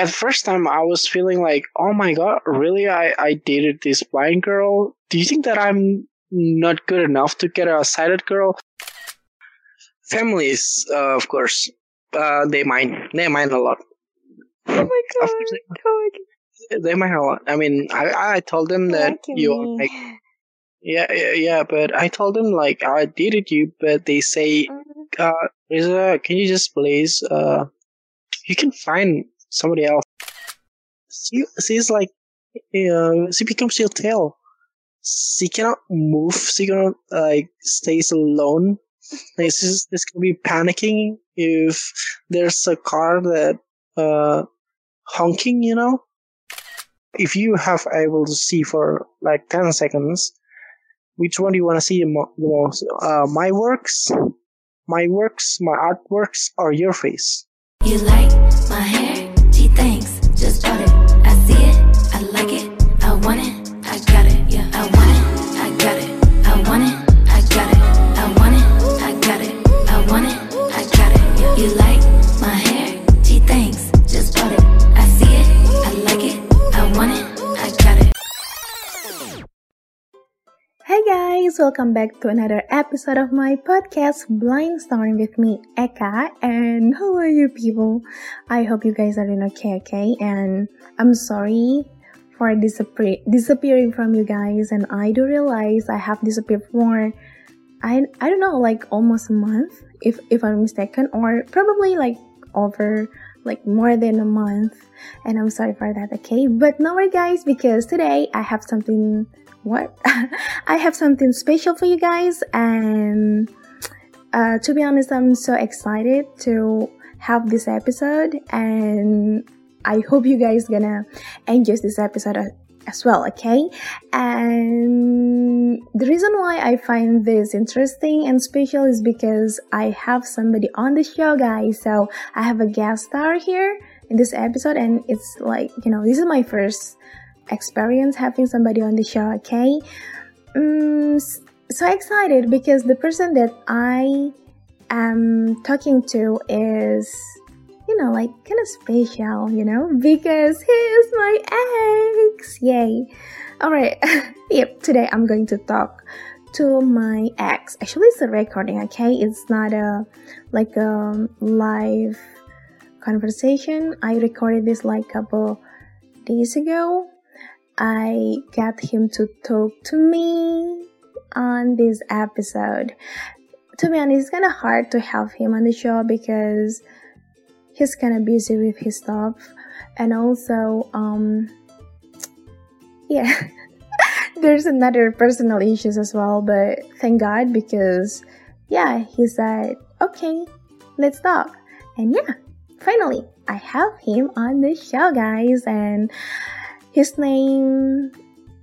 at first time I was feeling like, oh my god, really? I, I dated this blind girl. Do you think that I'm not good enough to get a sighted girl? Families, uh, of course, uh, they mind. They mind a lot. Oh my god! They, they mind a lot. I mean, I I told them that you are like. Yeah, yeah, yeah, but I told them like I dated you, but they say, mm-hmm. uh, Riza, can you just please, uh, you can find somebody else. She, she's like, uh, she becomes your tail. She cannot move. She cannot like stays alone. Like, she's, she's gonna be panicking if there's a car that uh honking. You know, if you have able to see for like ten seconds, which one do you want to see the most? Uh, my works, my works, my artworks, or your face? You like my welcome back to another episode of my podcast Blind Story with me, Eka. And how are you people? I hope you guys are doing okay, okay? And I'm sorry for disappear disappearing from you guys. And I do realize I have disappeared for I I don't know, like almost a month, if if I'm mistaken, or probably like over like more than a month. And I'm sorry for that, okay? But no worry, guys, because today I have something what? I have something special for you guys, and uh, to be honest, I'm so excited to have this episode, and I hope you guys gonna enjoy this episode as well, okay? And the reason why I find this interesting and special is because I have somebody on the show, guys. So I have a guest star here in this episode, and it's like, you know, this is my first experience having somebody on the show, okay? Um, so excited because the person that I am talking to is, you know, like kind of special, you know, because he is my ex. Yay. Alright, yep, today I'm going to talk to my ex. Actually, it's a recording, okay? It's not a like a live conversation. I recorded this like a couple days ago I got him to talk to me on this episode. To be honest, it's kind of hard to have him on the show because he's kind of busy with his stuff, and also, um, yeah, there's another personal issues as well. But thank God because, yeah, he said, okay, let's talk, and yeah, finally, I have him on the show, guys, and his name,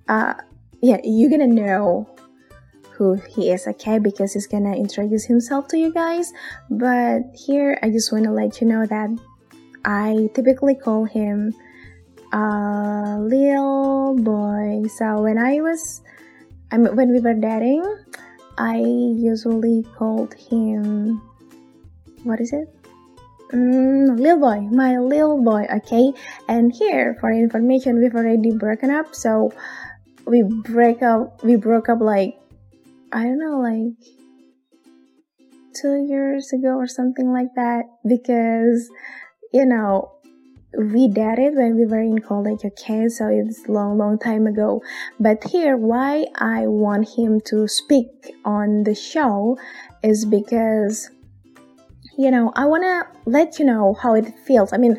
uh, yeah, you're gonna know who he is, okay? Because he's gonna introduce himself to you guys. But here, I just wanna let you know that I typically call him uh, little boy. So when I was, I mean, when we were dating, I usually called him, what is it? Mm, little boy, my little boy, okay? And here, for information, we've already broken up, so we break up, we broke up like, I don't know, like two years ago or something like that, because, you know, we dated when we were in college, okay? So it's long, long time ago. But here, why I want him to speak on the show is because you know, I want to let you know how it feels. I mean,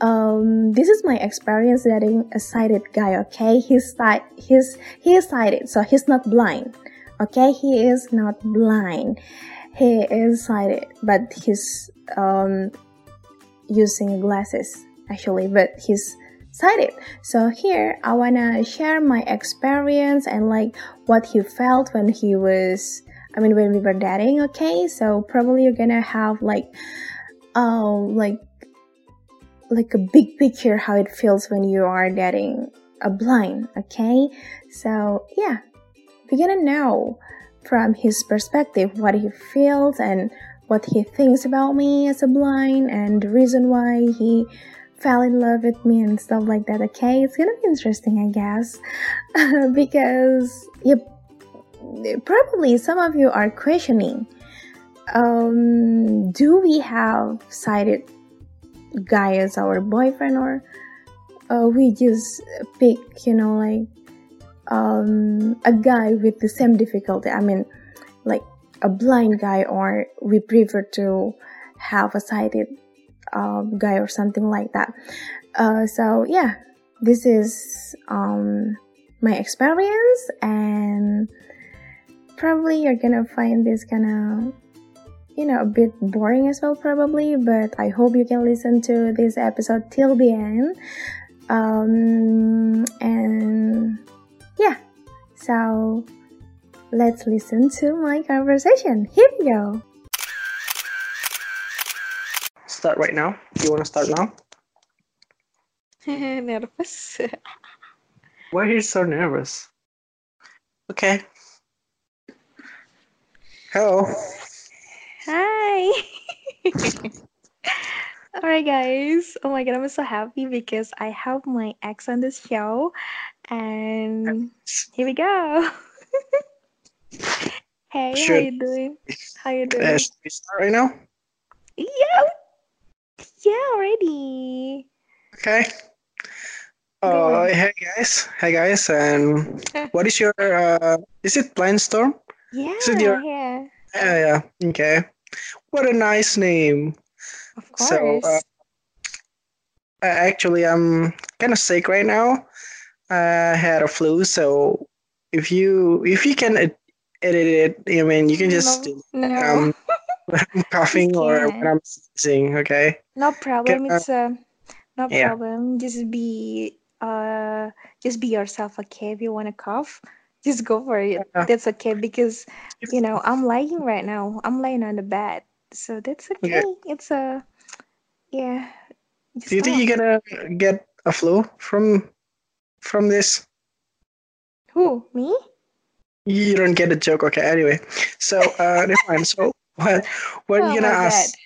um, this is my experience dating a sighted guy. Okay, he's sight, he's he is sighted, so he's not blind. Okay, he is not blind. He is sighted, but he's um using glasses actually, but he's sighted. So here I wanna share my experience and like what he felt when he was I mean, when we were dating, okay? So probably you're gonna have like, um, like, like a big picture how it feels when you are dating a blind, okay? So yeah, we're gonna know from his perspective what he feels and what he thinks about me as a blind and the reason why he fell in love with me and stuff like that. Okay, it's gonna be interesting, I guess, because yep, probably some of you are questioning. Um, do we have sighted guy as our boyfriend or uh, we just pick, you know, like um, a guy with the same difficulty? I mean, like a blind guy, or we prefer to have a sighted uh, guy or something like that. Uh, so yeah, this is um, my experience, and probably you're gonna find this kind of you know a bit boring as well probably but i hope you can listen to this episode till the end um, and yeah so let's listen to my conversation here we go Start right now. You want to start now? Nervous. Why are you so nervous? Okay. Hello. Hi. Alright, guys. Oh my god, I'm so happy because I have my ex on this show, and here we go. hey, how you doing? How you doing? Uh, should we start right now? Yeah, yeah, already. Okay. Uh, hey guys. Hey guys. And what is your? Uh, is it Blind Story? Yeah, your- yeah. Yeah. Yeah. Okay. What a nice name. Of course. So, uh, actually, I'm kind of sick right now. I had a flu, so if you if you can edit it, I mean, you can just no, no, um, when I'm coughing or when I'm sneezing. Okay. no problem. uh, It's uh, no yeah. problem. Just be uh, just be yourself. Okay, if you want to cough, just go for it. Yeah. That's okay because you know I'm lying right now. I'm laying on the bed, so that's okay. Okay. It's a yeah. Just Do you think you're gonna get a flow from from this? Who me? You don't get a joke. Okay. Anyway, so uh, mind. So what what are oh you gonna ask? God.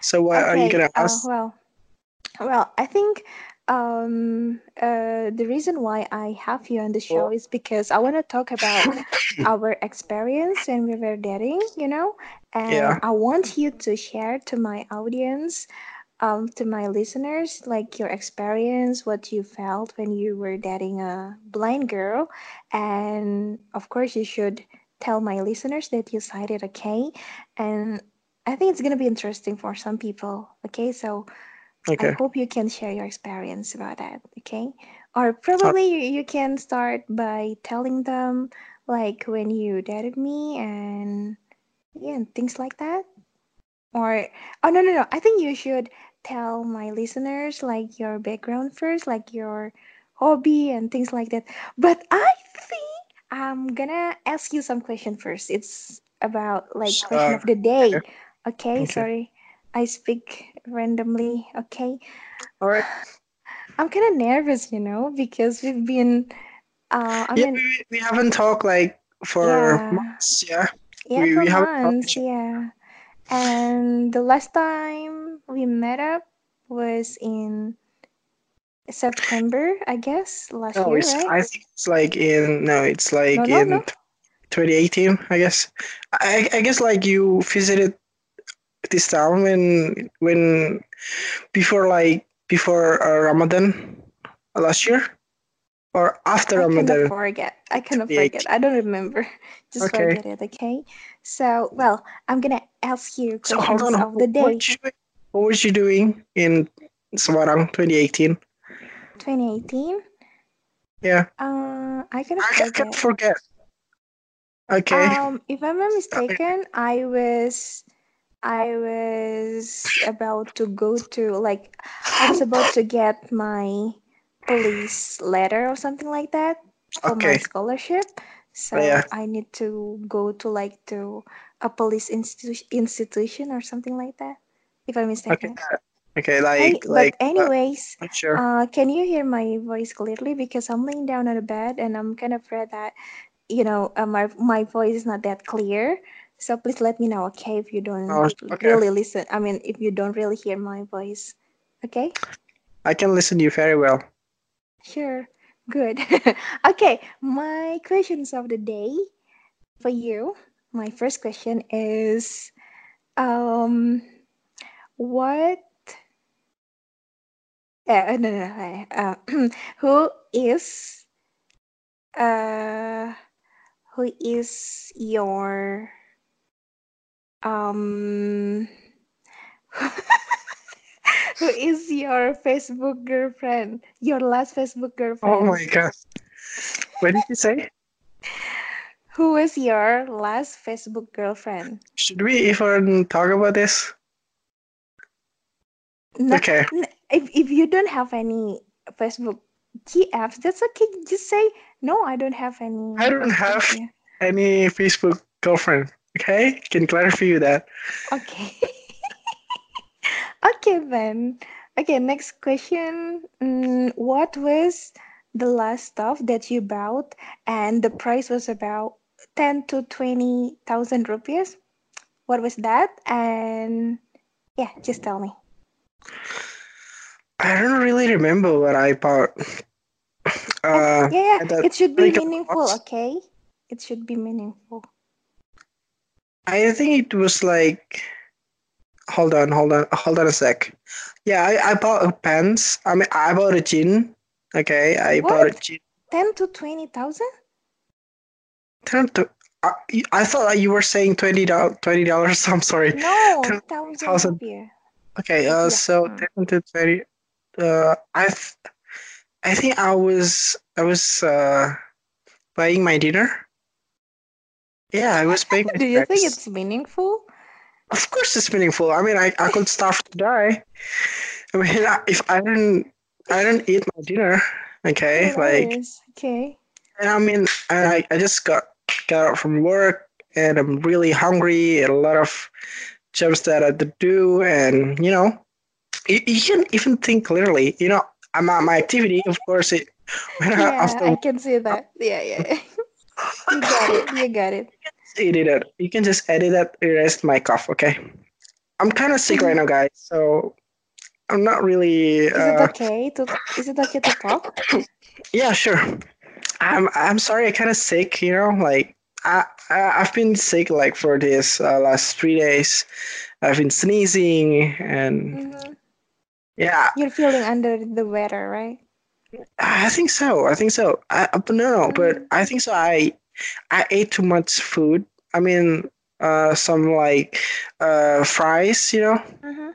So what are you gonna uh, ask? well, well, I think um, uh, the reason why I have you on the show is because I want to talk about our experience when we were dating, you know, and Yeah. I want you to share to my audience, um, to my listeners, like your experience, what you felt when you were dating a blind girl, and of course, you should tell my listeners that you sighted okay, and I think it's gonna be interesting for some people. Okay, so I hope you can share your experience about that. Okay, or uh, probably you, you can start by telling them like when you dated me and yeah, and things like that. Or oh no no no, I think you should tell my listeners like your background first, like your hobby and things like that. But I think I'm gonna ask you some question first. It's about like question Sure. of the day. Okay. Okay, Okay. sorry. I speak randomly. Okay. All right. I'm kind of nervous, you know, because we've been uh I Yeah, mean, we, we haven't talked like for yeah. months. Yeah. Yeah, we, for we haven't months, yeah. And the last time we met up was in September, I guess, last No, year, right? I think it's like in no, it's like no, in no. 2018, I guess. I I guess like you visited this time when when before like before uh, Ramadan last year or after I Ramadan forget. I cannot 2018. forget. I don't remember. Just Okay. forget it, okay? So, well, I'm gonna ask you So hold questions on. of the day. was you? What was you doing in Semarang 2018? 2018. Yeah, Uh, I cannot I, I can't forget. forget. Okay. Um, if I'm not mistaken, I was I was about to go to like I was about to get my police letter or something like that for my scholarship. So yeah. I need to go to like to a police institution institution or something like that. If I'm mistaken. Okay. Hey, Like but like. Uh, anyways, not sure. uh, can you hear my voice clearly? Because I'm laying down on the bed and I'm kind of afraid that you know uh, my my voice is not that clear. So please let me know, okay, if you don't Oh, okay. really listen. I mean, if you don't really hear my voice, Okay. I can listen to you very well. Sure. Good. okay. My questions of the day for you. My first question is, um, what? Uh, no, no, no. Uh, who is? Uh, who is your? Um. who is your Facebook girlfriend? Your last Facebook girlfriend? Oh my god. What did you say? Who was your last Facebook girlfriend? Should we even talk about this? No, Okay. if, if you don't have any Facebook GFs, that's okay. Just say, no, I don't have any. I don't have- GF." Any Facebook girlfriend? Okay, can clarify you that. Okay. okay, then. Okay, next question. Mm, what was the last stuff that you bought and the price was about 10 to 20,000 rupees? What was that? And yeah, just tell me. I don't really remember what I bought. Uh, yeah, yeah, it should be meaningful, box. okay? It should be meaningful. I think it was like. Hold on, hold on, hold on a sec. Yeah, I, I bought a pants. I mean, I bought a gin. Okay, I bought a What? gin. 10 to 20,000? Turn to. I, I thought that you were saying twenty dollars. Twenty dollars. I'm sorry. No, Ten 1,000 thousand. Okay, uh, Yeah. so Mm. ten to twenty. Uh, I, th- I think I was I was uh buying my dinner. Yeah, I was paying. Do you think it's meaningful? Of course, it's meaningful. I mean, I, I could starve to die. I mean, if I didn't I didn't eat my dinner, okay, Oh, like, okay. and I mean, I I just got got out from work and I'm really hungry and a lot of jobs that I had to do, and you know, you, you can even think clearly. You know, I'm at my activity, of course. It when I, Yeah, after I can see that. Yeah, yeah. You got it. You got it. edit it. You can just edit that, erase my cough, okay? I'm kind of sick right now, guys, so I'm not really. Is it Uh, okay to is it okay to talk? yeah, sure. I'm I'm sorry. I'm kind of sick. You know, like I, I I've been sick like for this uh, last three days. I've been sneezing and hmm yeah, You're feeling under the weather, right? I think so. I think so. I, uh, but no, no, but. I think so. I I ate too much food. I mean, uh, some like uh fries. You know, Mm-hmm.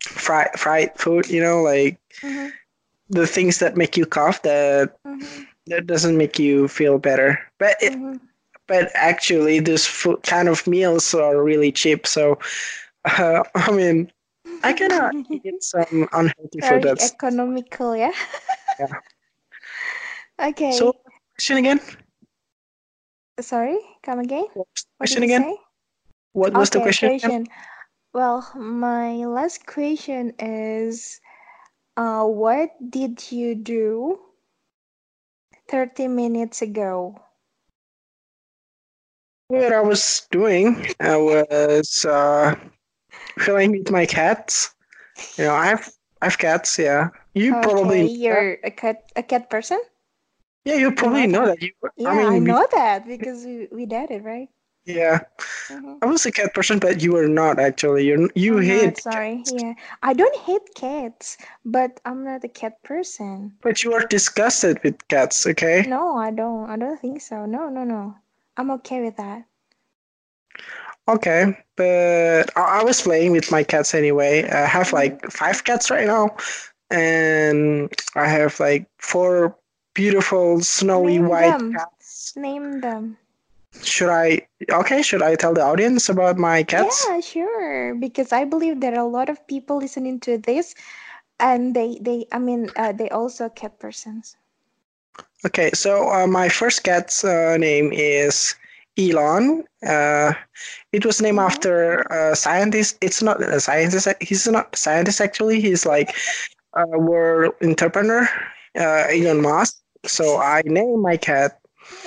fried fried food. You know, like Mm-hmm. the things that make you cough. That Mm-hmm. that doesn't make you feel better. But it, Mm-hmm. but actually, this food kind of meals are really cheap. So, uh, I mean, I cannot eat some unhealthy Very food. That's economical, yeah. Yeah. okay. so. Question again? Sorry, come again. What the question again? say? What was the Okay, question? again? question. Well, my last question is, uh, what did you do 30 minutes ago? What I was doing, I was uh, playing with my cats. You know, I've I've cats. Yeah, you Okay, probably you're a cat, a cat person? yeah, you probably know that. You, Yeah, I mean, I we- know that because we, we did it, right? yeah, Mhm. I was a cat person, but you were not actually. You you I'm hate not, sorry. Yeah, I don't hate cats, but I'm not a cat person. But you are disgusted with cats, okay? No, I don't. I don't think so. No, no, no. I'm okay with that. Okay, but I, I was playing with my cats anyway. I have like five cats right now, and I have like four beautiful snowy Name white them. cats. Name them. Should I? Okay, should I tell the audience about my cats? Yeah, sure. Because I believe there are a lot of people listening to this, and they, they, I mean, uh, they also cat persons. Okay, so uh, my first cat's uh, name is Elon. Uh, it was named Mhm. after a scientist. It's not a scientist. He's not a scientist actually. He's like a world entrepreneur, uh, Elon Musk. So I named my cat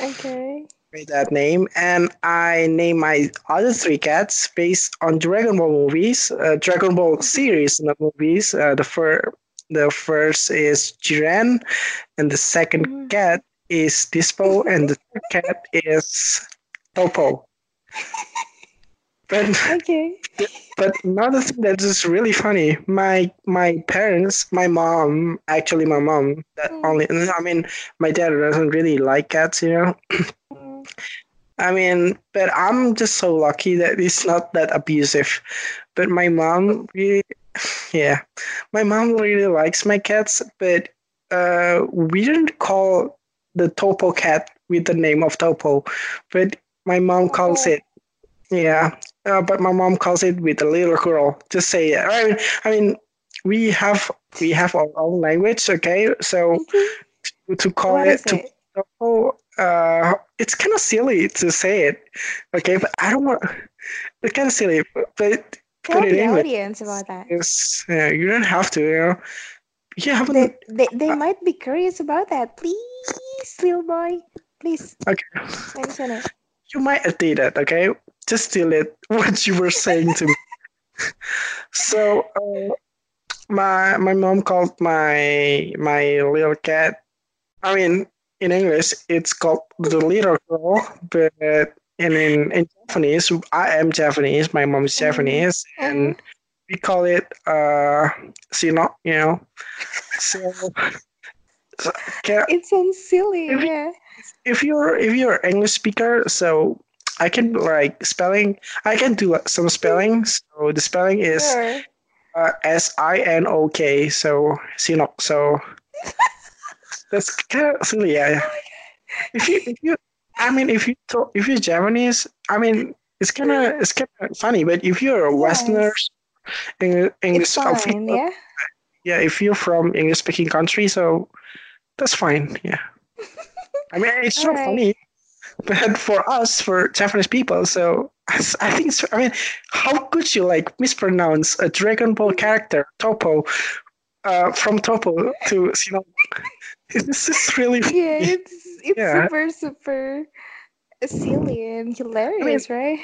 Okay. with that name, and I named my other three cats based on Dragon Ball movies, uh, Dragon Ball series, not movies. Uh, the fir- The first is Jiren, and the second Mhm. cat is Dispo, and the third cat is Topo. But Okay. but another thing that is really funny, my my parents, my mom, actually my mom, that Mm. only I mean my dad doesn't really like cats, you know. Mm. I mean, but I'm just so lucky that it's not that abusive. But my mom really, yeah, my mom really likes my cats, but uh, we didn't call the Topo cat with the name of Topo, but my mom calls Topo. it, yeah, uh, but my mom calls it with a little girl. Just say it. I mean, I mean, we have we have our own language, okay? So to, to call it to? Oh, uh, it's kind of silly to say it, okay? But I don't want. It's kind of silly, but, but Tell put it the in with audience about that. this. Yeah, you don't have to. You know, haven't. They, they, they uh, might be curious about that. Please, little boy. Please Okay, mention it. You might edit it. Okay, just delete what you were saying to me. So, uh, my my mom called my my little cat. I mean, in English, it's called the little girl, but in in, in Javanese, I am Javanese. My mom is. Javanese, and we call it uh, Sino. You know, so. So can, It sounds silly. If- Yeah. if you're if you're English speaker, so I can like spelling. I can do some spelling. So the spelling is Sure. uh, S I N O K. So Sinok. So that's kind of silly. Yeah. yeah. If you if you, I mean, if you talk, if you're Javanese, I mean, it's kind of it's kind of funny. But if you're a. Westerner, English, English fine. Yeah. yeah, if you're from English speaking country, so that's fine. Yeah. I mean, it's so Alright. funny, but for us, for Javanese people, so I think it's, I mean, how could you like mispronounce a Dragon Ball character, Topo, uh, from Topo to, you know, this is really Yeah. It's it's Yeah. super super silly and hilarious, right?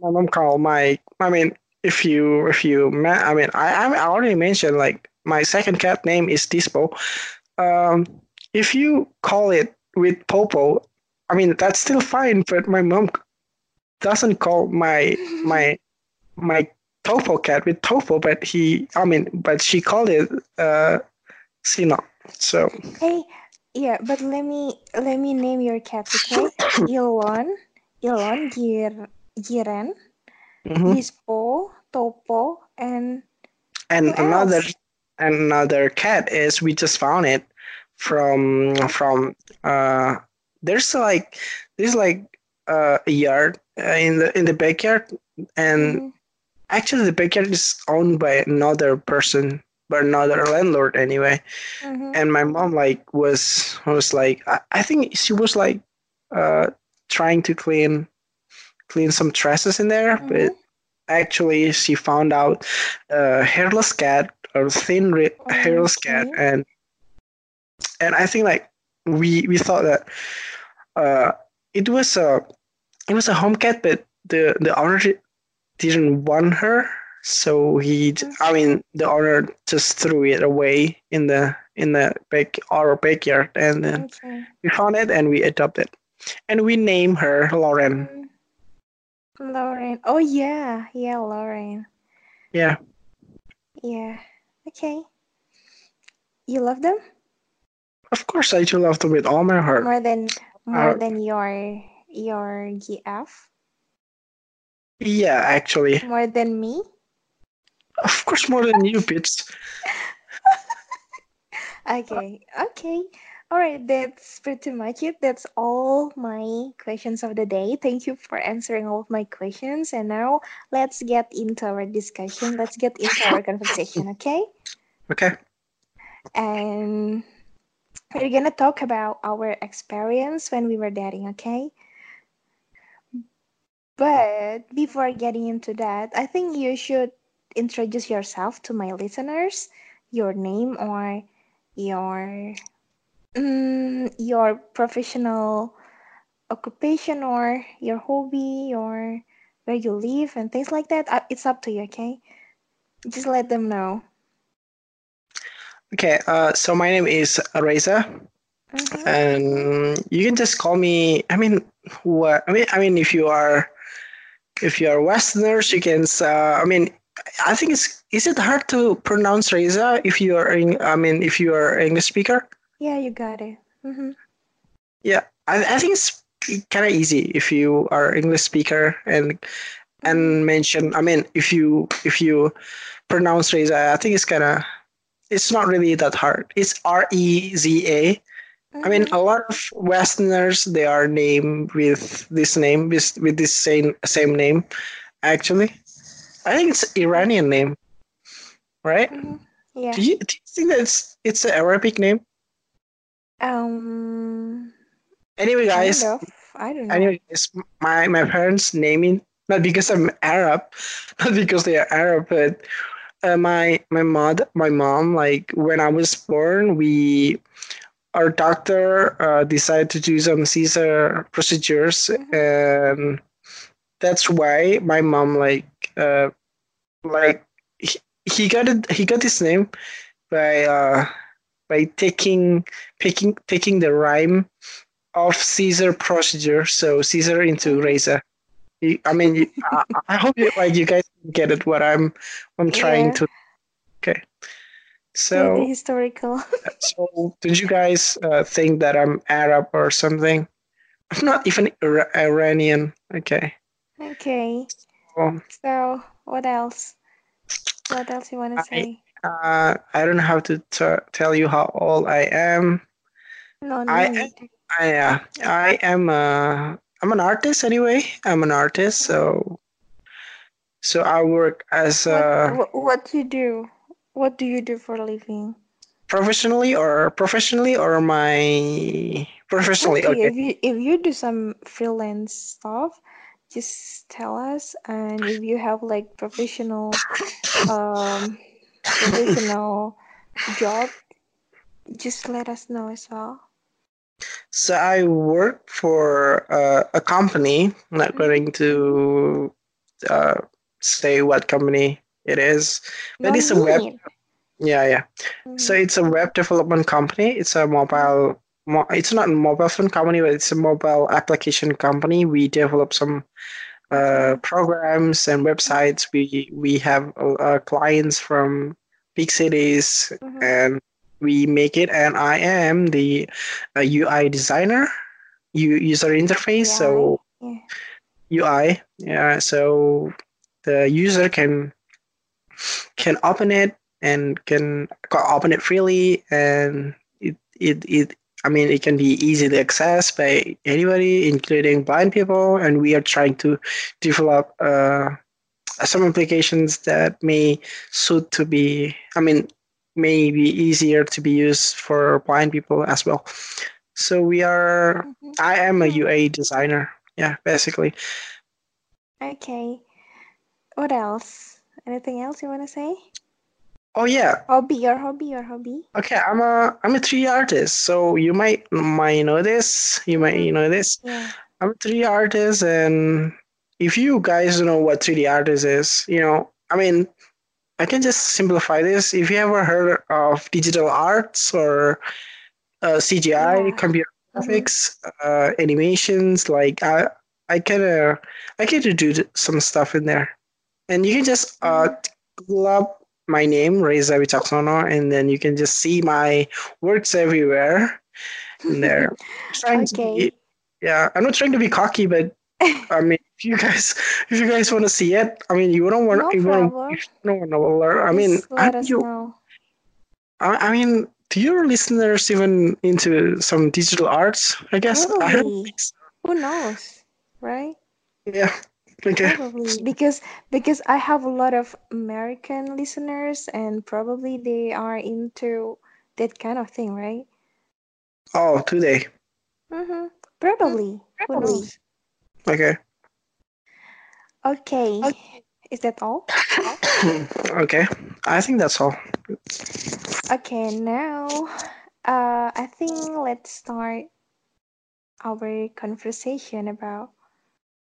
my mom called my I mean if you if you I mean I I already mentioned like my second cat name is Dispo. Um, if you call it with Popo, I mean that's still fine. But my mom doesn't call my my my Topo cat with Topo, but he I mean but she called it uh Sino. So Hey, yeah, but let me let me name your cats, okay? Elon, Elon, Gir, Jiren, mhm. Dispo, Topo, and and another else? another cat is we just found it from from uh there's like there's like uh, a yard uh, in the in the backyard and Mhm. actually the backyard is owned by another person by another landlord anyway Mhm. and my mom like was was like I, I think she was like uh trying to clean clean some trashes in there but Mhm. actually she found out a hairless cat or thin ri- hairless cat and and i think like we we thought that uh it was a it was a home cat but the the owner didn't want her so he I mean the owner just threw it away in the in the back our backyard and then Okay. we found it and we adopted and we named her lauren Mm. Lauren. Oh yeah, yeah, Lauren. yeah Yeah. Okay. You love them of course i do love them with all my heart more than more Uh, than your your GF, yeah actually more than me. Of course, more than you, bitch. Okay, okay. All right, that's pretty much it. That's all my questions of the day. Thank you for answering all of my questions. And now let's get into our discussion. Let's get into our conversation, okay? Okay. And we're gonna talk about our experience when we were dating, okay? But before getting into that, I think you should introduce yourself to my listeners, your name or your mm, your professional occupation or your hobby or where you live and things like that. Uh, It's up to you, okay? Just let them know. Okay, uh, so my name is Reza, Mhm. and you can just call me. I mean, what? I mean, I mean, if you are, if you are Westerners, you can. Uh, I mean, I think it's. Is it hard to pronounce Reza if you are? In, I mean, if you are English speaker? Yeah, you got it. hmm Yeah, I, I think it's kind of easy if you are English speaker and and mention. I mean, if you if you pronounce Reza, I think it's kind of. It's not really that hard. It's R E Z A. I mean, a lot of Westerners they are named with this name, with, with this same same name. Actually, I think it's Iranian name, right? Mhm. Yeah. Do you, do you think that it's it's an Arabic name? Um. Anyway, guys, Kind of. I don't know. anyway, guys, my my parents naming not because I'm Arab, not because they are Arab, but uh, my my mom my mom like when I was born, we our doctor uh, decided to do some Caesar procedures, and that's why my mom like uh, like he, he got it he got his name by uh, by taking picking taking the rhyme of Caesar procedure, so Caesar into Reza. You- I mean, you, I, I hope you, like you guys get it. What I'm I'm trying Yeah. to. Okay, so historical. so did you guys uh, think that I'm Arab or something? I'm not even Ira- Iranian. Okay. okay. Well, So what else? What else you want to say? uh, I don't how to t- tell you how old I am. No no I am, I uh, I am uh, I'm an artist anyway. I'm an artist, so so I work as What, uh, what what you do? What do you do for a living? professionally or professionally or my professionally. Okay, Okay. if you if you do some freelance stuff, just tell us. And if you have like professional um professional job, just let us know as well. So I work for uh, a company. I'm not going to uh, say what company it is, but it's a web. need. Yeah, yeah. So Mhm. it's a web development company. It's a mobile. Mo- it's not a mobile phone company, but it's a mobile application company. We develop some uh, programs and websites. We we have uh, clients from big cities, Mhm. and we make it. And I am the uh, UI designer, U- user interface. So Yeah. UI, yeah. So the user can can open it and can can open it freely, and it it it. I mean, it can be easily accessed by anybody, including blind people. And we are trying to develop uh, some applications that may suit to be. I mean, may be easier to be used for blind people as well. So we are. I am a. UA designer. Yeah, basically. Okay. What else? Anything else you want to say? Oh yeah. Hobby, your hobby, your hobby. Okay, I'm a I'm a 3D artist, so you might might know this. You might Mhm. know this. Yeah. I'm a 3D artist, and if you guys know what 3D artist is, you know, I mean, I can just simplify this. If you ever heard of digital arts or uh, CGI, Yeah. computer Mhm. graphics, uh, animations, like I I kind of I to do some stuff in there, and you can just uh, Google up my name, Reza Wicaksono, and then you can just see my works everywhere in there. Trying to be, yeah, I'm not trying to be cocky, but I mean, if you guys, if you guys want to see it, I mean, you don't want, No you don't, you don't want to learn. I mean, I, you, know. I, I mean, do your listeners even into some digital arts? I guess I don't Probably. so. Who knows, right? Yeah. Okay. Probably because because I have a lot of American listeners and probably they are into that kind of thing, right? Oh, today. Mm-hmm. Probably. Who Probably. Knows? Okay. Okay. Is that all? okay. I think that's all. Okay, now uh I think let's start our conversation about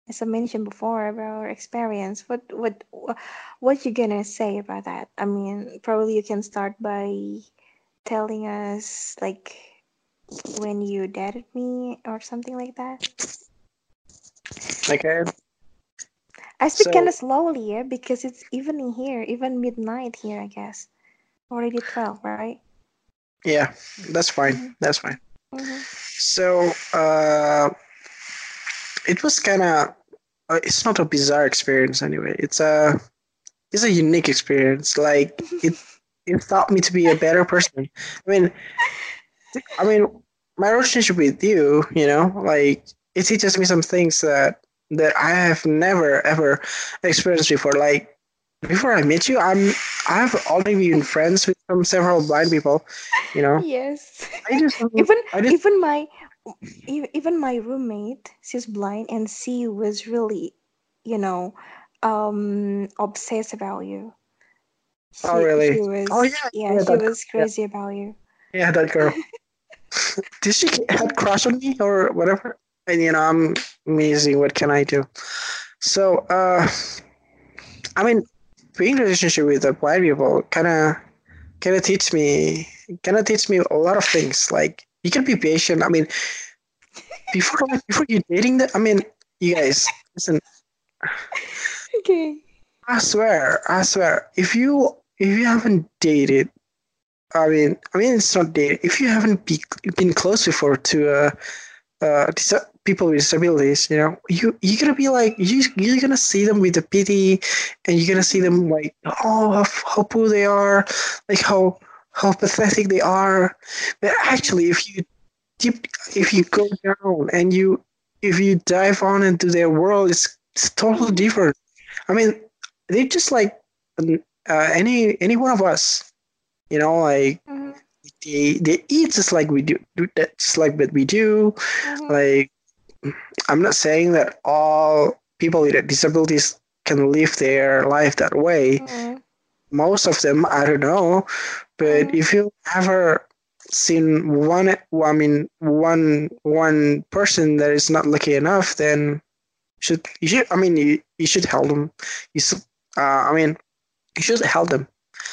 as I mentioned before about our experience. What what wha- what you gonna say about that? I mean, probably you can start by telling us like when you dated me or something like that? Okay. I speak So- kind of slowly, yeah, because it's evening here, even midnight here, I guess. Already 12, right? Yeah, that's fine. That's fine. hmm So, uh, it was kind of. Uh, it's not a bizarre experience anyway. It's a. It's a unique experience. Like it. It taught me to be a better person. I mean, I mean, my relationship with you, you know, like it teaches me some things that that I have never ever experienced before. Like before I met you, I'm I've already been friends with some several blind people, you know. Yes. I just even I just even my even my roommate, she's blind, and she was really, you know, um, obsessed about you. She, Oh, really? She was, Oh, yeah, yeah, yeah, she was crazy about you. yeah, that girl. Did she had crush on me or whatever? And you know, I'm amazing. What can I do? So, uh, I mean, being in relationship with the white people kind of kind of teach me kind of teach me a lot of things. Like you can be patient. I mean, before before you dating them, I mean, you guys listen. Okay. I swear, I swear, if you if you haven't dated, I mean, I mean, it's not dated. If you haven't be, been close before to uh, uh, people with disabilities, you know, you you're gonna be like you you're gonna see them with the pity, and you're gonna see them like oh how, how poor they are, like how how pathetic they are. But actually, if you deep, if you go down and you if you dive on into their world, it's it's totally different. I mean, they're just like uh, any any one of us, you know, like hmm they they eat just like we do, do that just like what we do. hmm Like, I'm not saying that all people with disabilities can live their life that way. hmm Most of them, I don't know, but Mhm. if you ever seen one, I mean, one one person that is not lucky enough, then should you should I mean you, you should help them. You should, uh, I mean you should help them.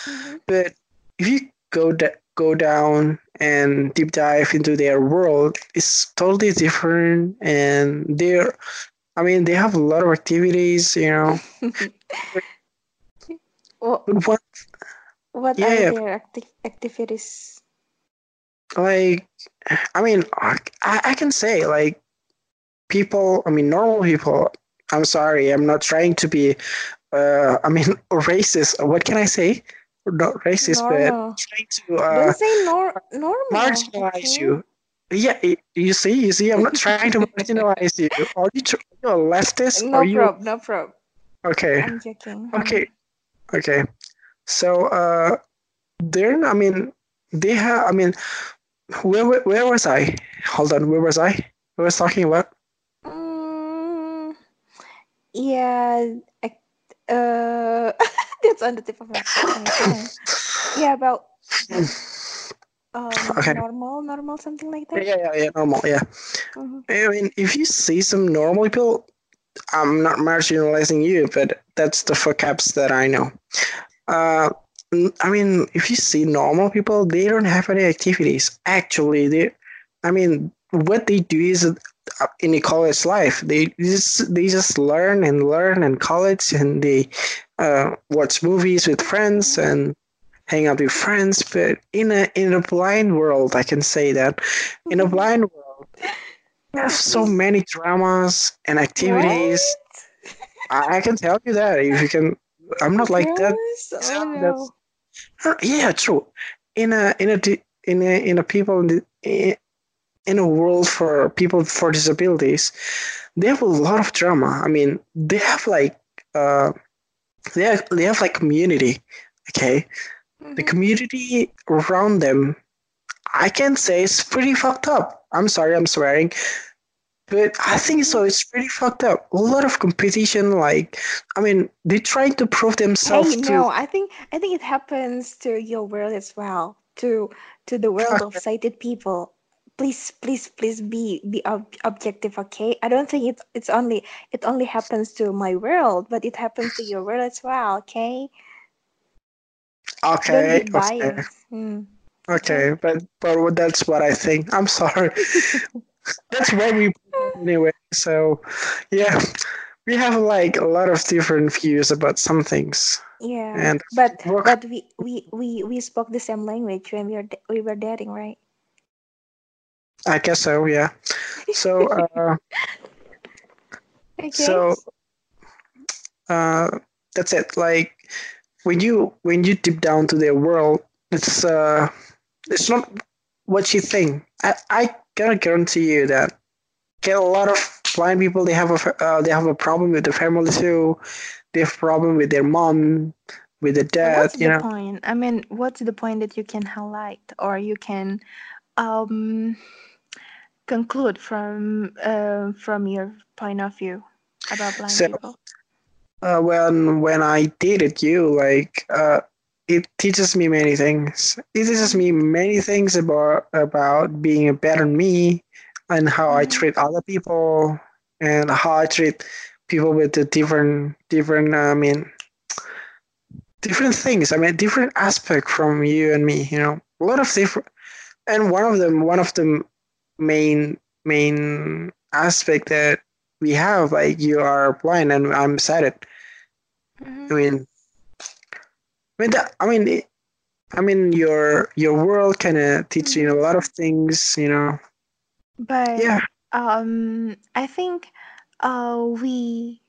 hmm But if you go da- go down and deep dive into their world, it's totally different. And they're, I mean, they have a lot of activities. You know, what what what Yeah, are their acti- activities? like, I mean, I, I can say like people. I mean, normal people. I'm sorry, I'm not trying to be. Uh, I mean, racist. What can I say? Not racist, Normal. but trying to. Uh, Don't say nor- normal. marginalize okay? you. Yeah, you see, you see, I'm not trying to marginalize you. Are you, tr- you a leftist? No you prob, no prob. okay? I'm joking. Okay, okay. So, uh, then I mean, they have. I mean, where where, where was I? Hold on, where was I? I was talking about. Mm, yeah, I, uh, that's on the tip of my, tongue. Yeah, about um Okay. normal, normal, something like that. yeah, yeah, yeah, normal. Yeah. Mhm. I mean, if you see some normal people, I'm not marginalizing you, but that's the vocabs that I know. Uh, I mean, if you see normal people, they don't have any activities. Actually, they, I mean, what they do is in a college life, they just they just learn and learn in college, and they uh, watch movies with friends and hang out with friends. But in a in a blind world, I can say that in a blind world, we have so many dramas and activities. I, I can tell you that if you can. I'm not like that. Oh no. Yeah, true. In a in a in a in a people in, the, in a world for people for disabilities, they have a lot of drama. I mean, they have like uh, they have, they have like community. Okay, the Mhm. community around them, I can say it's pretty fucked up. I'm sorry, I'm swearing. But I think so. It's pretty fucked up. A lot of competition. Like, I mean, they're trying to prove themselves to. no, I think I think it happens to your world as well, to to the world of sighted people. Please, please, please be be ob- objective, okay? I don't think it's it's only it only happens to my world, but it happens to your world as well, okay? Okay, okay. Hmm. Okay, but but that's what I think. I'm sorry. that's why we anyway. So, yeah, we have like a lot of different views about some things. Yeah, And but but we we we we spoke the same language when we were we were dating, right? I guess so. Yeah. So, uh, Okay. so uh, that's it. Like when you when you deep down to their world, it's uh, it's not what you think. I I gotta guarantee you that get a lot of blind people. They have a uh, they have a problem with the family too. They have a problem with their mom, with the dad. what's You the know. point? I mean, what's the point that you can highlight or you can um conclude from uh, from your point of view about blind So- people? uh, when when I dated you, like uh, it teaches me many things. It teaches me many things about about being a better me and how I Mhm. treat other people and how I treat people with the different different. I mean, different things. I mean, different aspect from you and me. You know, a lot of different. And one of them, one of the main main aspect that we have, like you are blind and I'm sighted. Mhm. I mean, I mean, that, I mean, it- I mean, your your world kind of teaches you a lot of things, you know. But Yeah, um, I think uh we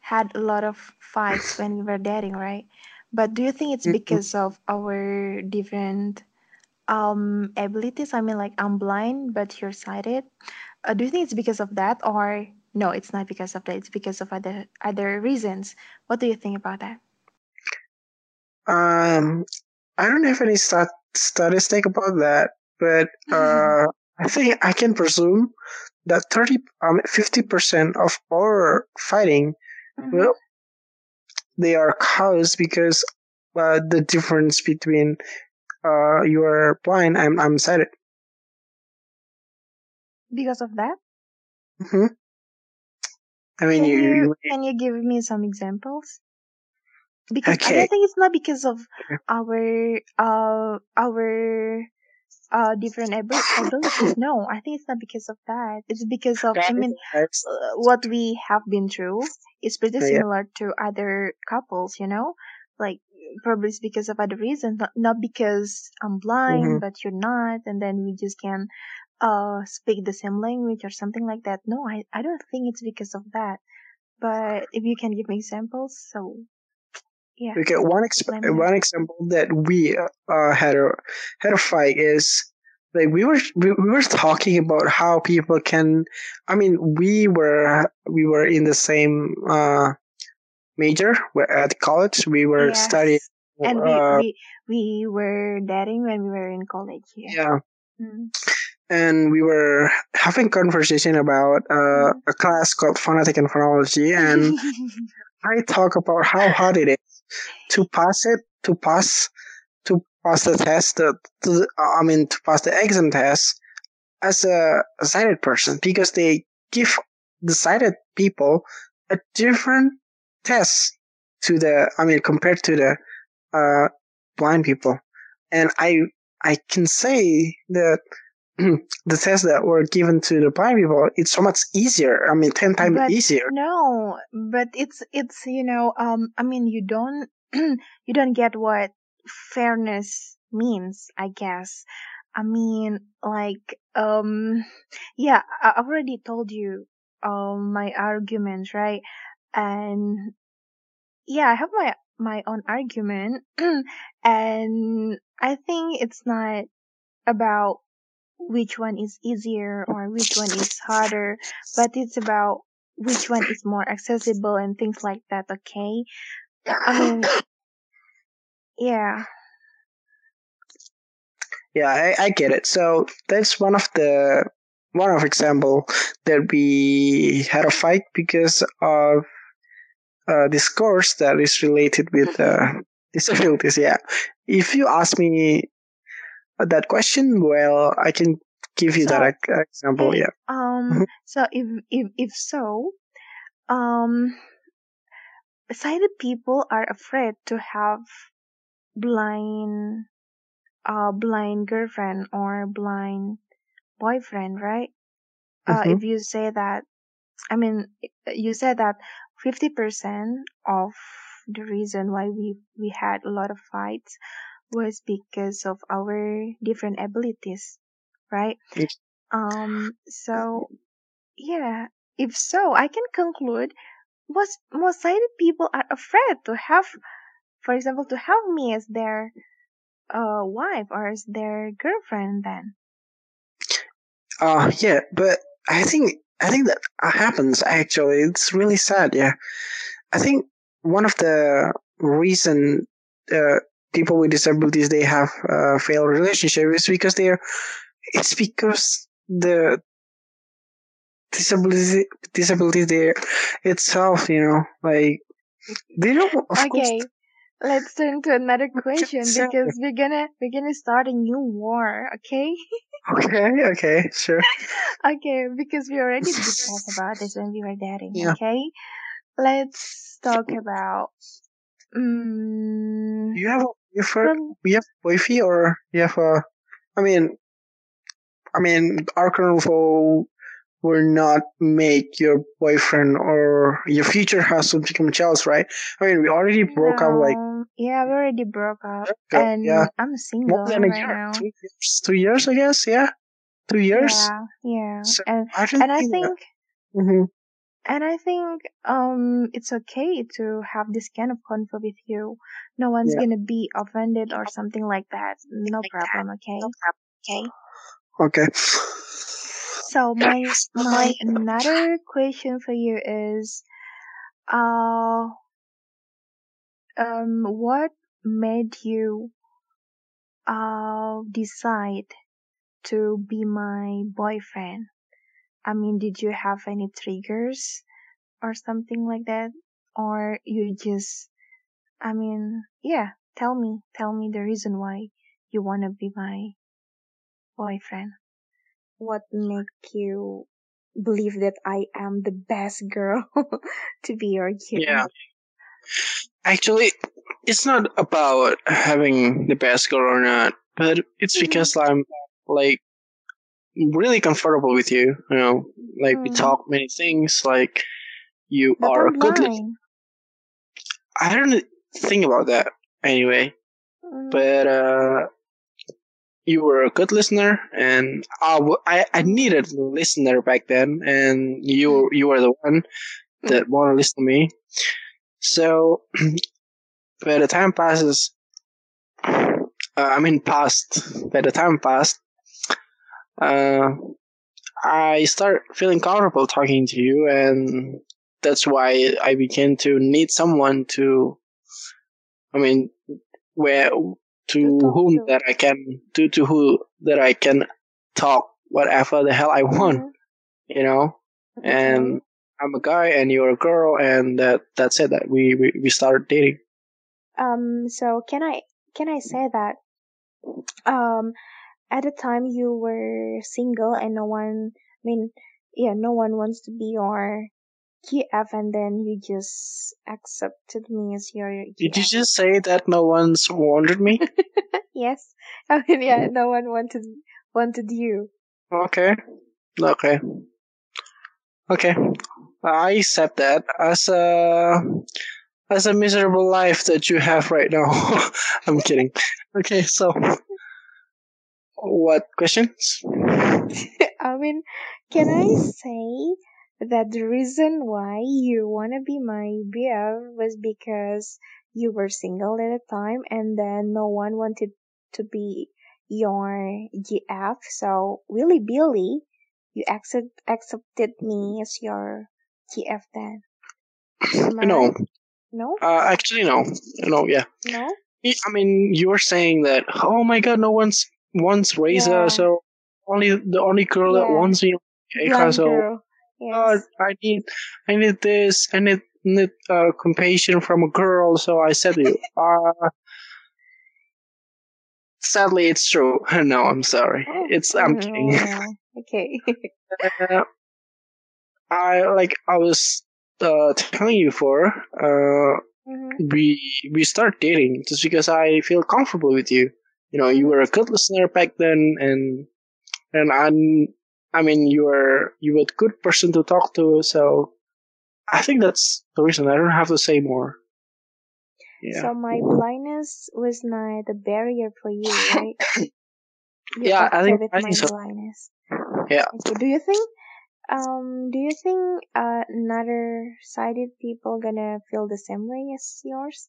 had a lot of fights when we were dating, right? But do you think it's Mm-mm. because of our different um abilities? I mean, like I'm blind, but you're sighted. Uh, do you think it's because of that, or no? It's not because of that. It's because of other other reasons. What do you think about that? um, I don't have any stat statistic about that, but uh, I think I can presume that thirty, um, fifty percent of our fighting, Mhm. well, they are caused because uh, the difference between uh, you are blind, I'm I'm sighted. Because of that? hmm I mean, Can you, you can you give me some examples? Because I okay. don't think it's not because of our uh our uh different abi- abilities. No, I think it's not because of that. It's because of I mean uh, what we have been through is pretty Yeah. similar to other couples. You know, like probably it's because of other reasons, not, not because I'm blind Mhm. but you're not, and then we just can uh speak the same language or something like that. No, I I don't think it's because of that. But if you can give me examples, so yeah. Okay, one exp- Let me know. one example that we uh, had a had a fight is like we were we, we were talking about how people can. I mean, we were we were in the same uh, major at college. We were studying. And we, uh, we we were dating when we were in college. Yeah. yeah, Mm. and we were having conversation about uh, Mhm. a class called phonetic and phonology, and I talk about how hard it is to pass it, to pass, to pass the test, the, to, I mean, to pass the exam test as a sighted person because they give the sighted people a different test to the, I mean, compared to the uh, blind people. And I, I can say that the tests that were given to the blind people, it's so much easier. I mean, 10 times But easier. no, but it's it's you know um I mean you don't you don't get what fairness means I guess. I mean like um yeah I already told you um my arguments right and yeah I have my my own argument and I think it's not about which one is easier or which one is harder, but it's about which one is more accessible and things like that, okay? I mean, yeah. Yeah, I, I get it. So that's one of the one of example that we had a fight because of uh, this course that is related with uh, disabilities. Yeah, if you ask me that question, well, I can give you So, that ex- example. Yeah. um, Mhm. so if, if, if so, um, sighted people are afraid to have blind, a blind girlfriend or blind boyfriend, right? Uh, Mhm. if you say that, I mean, you said that 50% of the reason why we, we had a lot of fights was because of our different abilities, right? Um, so yeah, if so, I can conclude most most sighted people are afraid to have, for example, to have me as their uh wife or as their girlfriend. Then Uh yeah, but I think I think that happens actually. It's really sad, yeah. I think one of the reason uh, people with disabilities they have uh, failed relationship is because they're it's because the disability disability there itself, you know, like they don't of course okay, let's turn to another question because we're gonna we're gonna start a new war. Okay, Okay, okay, sure. okay, because we already discussed about this when we were dating. Yeah. Okay, let's talk about. Um, You have a boyfriend from you have a boyfriend or you have a I mean I mean our current foe will not make your boyfriend or your future husband become jealous, right? I mean we already broke up like yeah, we already broke up, and yeah I'm single more than a right year. now. Two years two years I guess, yeah. Two years. Yeah, yeah, So and I and I think that think hmm and I think um it's okay to have this kind of convo with you. No one's yeah. gonna be offended or something like that. No problem, okay? Okay. Okay. So my my another question for you is uh um what made you uh decide to be my boyfriend? I mean, did you have any triggers or something like that? Or you just, I mean, yeah, tell me, tell me the reason why you want to be my boyfriend. What make you believe that I am the best girl to be your kid? Yeah. Actually, it's not about having the best girl or not, but it's Mhm. because I'm like really comfortable with you. You know, like we Mm. talk many things. Like you But are good. Li- I don't think about that anyway, Mm. but uh, you were a good listener, and I, w- I I needed a listener back then, and you you were the one that want to listen to me. So, by the time passes, uh, I mean past. By the time passed, uh, I start feeling comfortable talking to you, and that's why I began to need someone to. I mean, where to whom to. that I can to to who that I can talk whatever the hell I want, Mhm. you know. And I'm a guy, and you're a girl, and that that's it. That we we, we started dating. Um, so can I can I say that um at the time you were single and no one I mean yeah, no one wants to be your GF and then you just accepted me as your Did you just say that no one's wanted me? yes. I mean oh, yeah, mm. no one wanted wanted you. Okay. Okay. Okay. I accept that as a as a miserable life that you have right now. I'm kidding. Okay, so what questions? I mean, can I say that the reason why you wanna be my BF was because you were single at the time and then no one wanted to be your GF. So Willy Billy, you accept accepted me as your GF then. No. right? No? Uh, actually, no. No, yeah. No? I mean, you're saying that. Oh my God, no one's wants Reza, Yeah. so only the only girl that wants me. Eka, so girl. God, Yes. I need, I need this. I need, need uh, compassion from a girl. So I said to you. Uh, sadly, it's true. No, I'm sorry. Oh, It's I'm mm, kidding. Okay. Uh, I like I was uh, telling you for. Uh, Mhm. we we start dating just because I feel comfortable with you. you know you were a good listener back then, and and I'm I mean you were you were a good person to talk to. So I think that's the reason. I don't have to say more. Yeah. So my blindness was not a barrier for you, right? You Yeah, I think- with I think so. blindness. Yeah. Okay. Do you think um do you think uh, another sighted people gonna feel the same way as yours?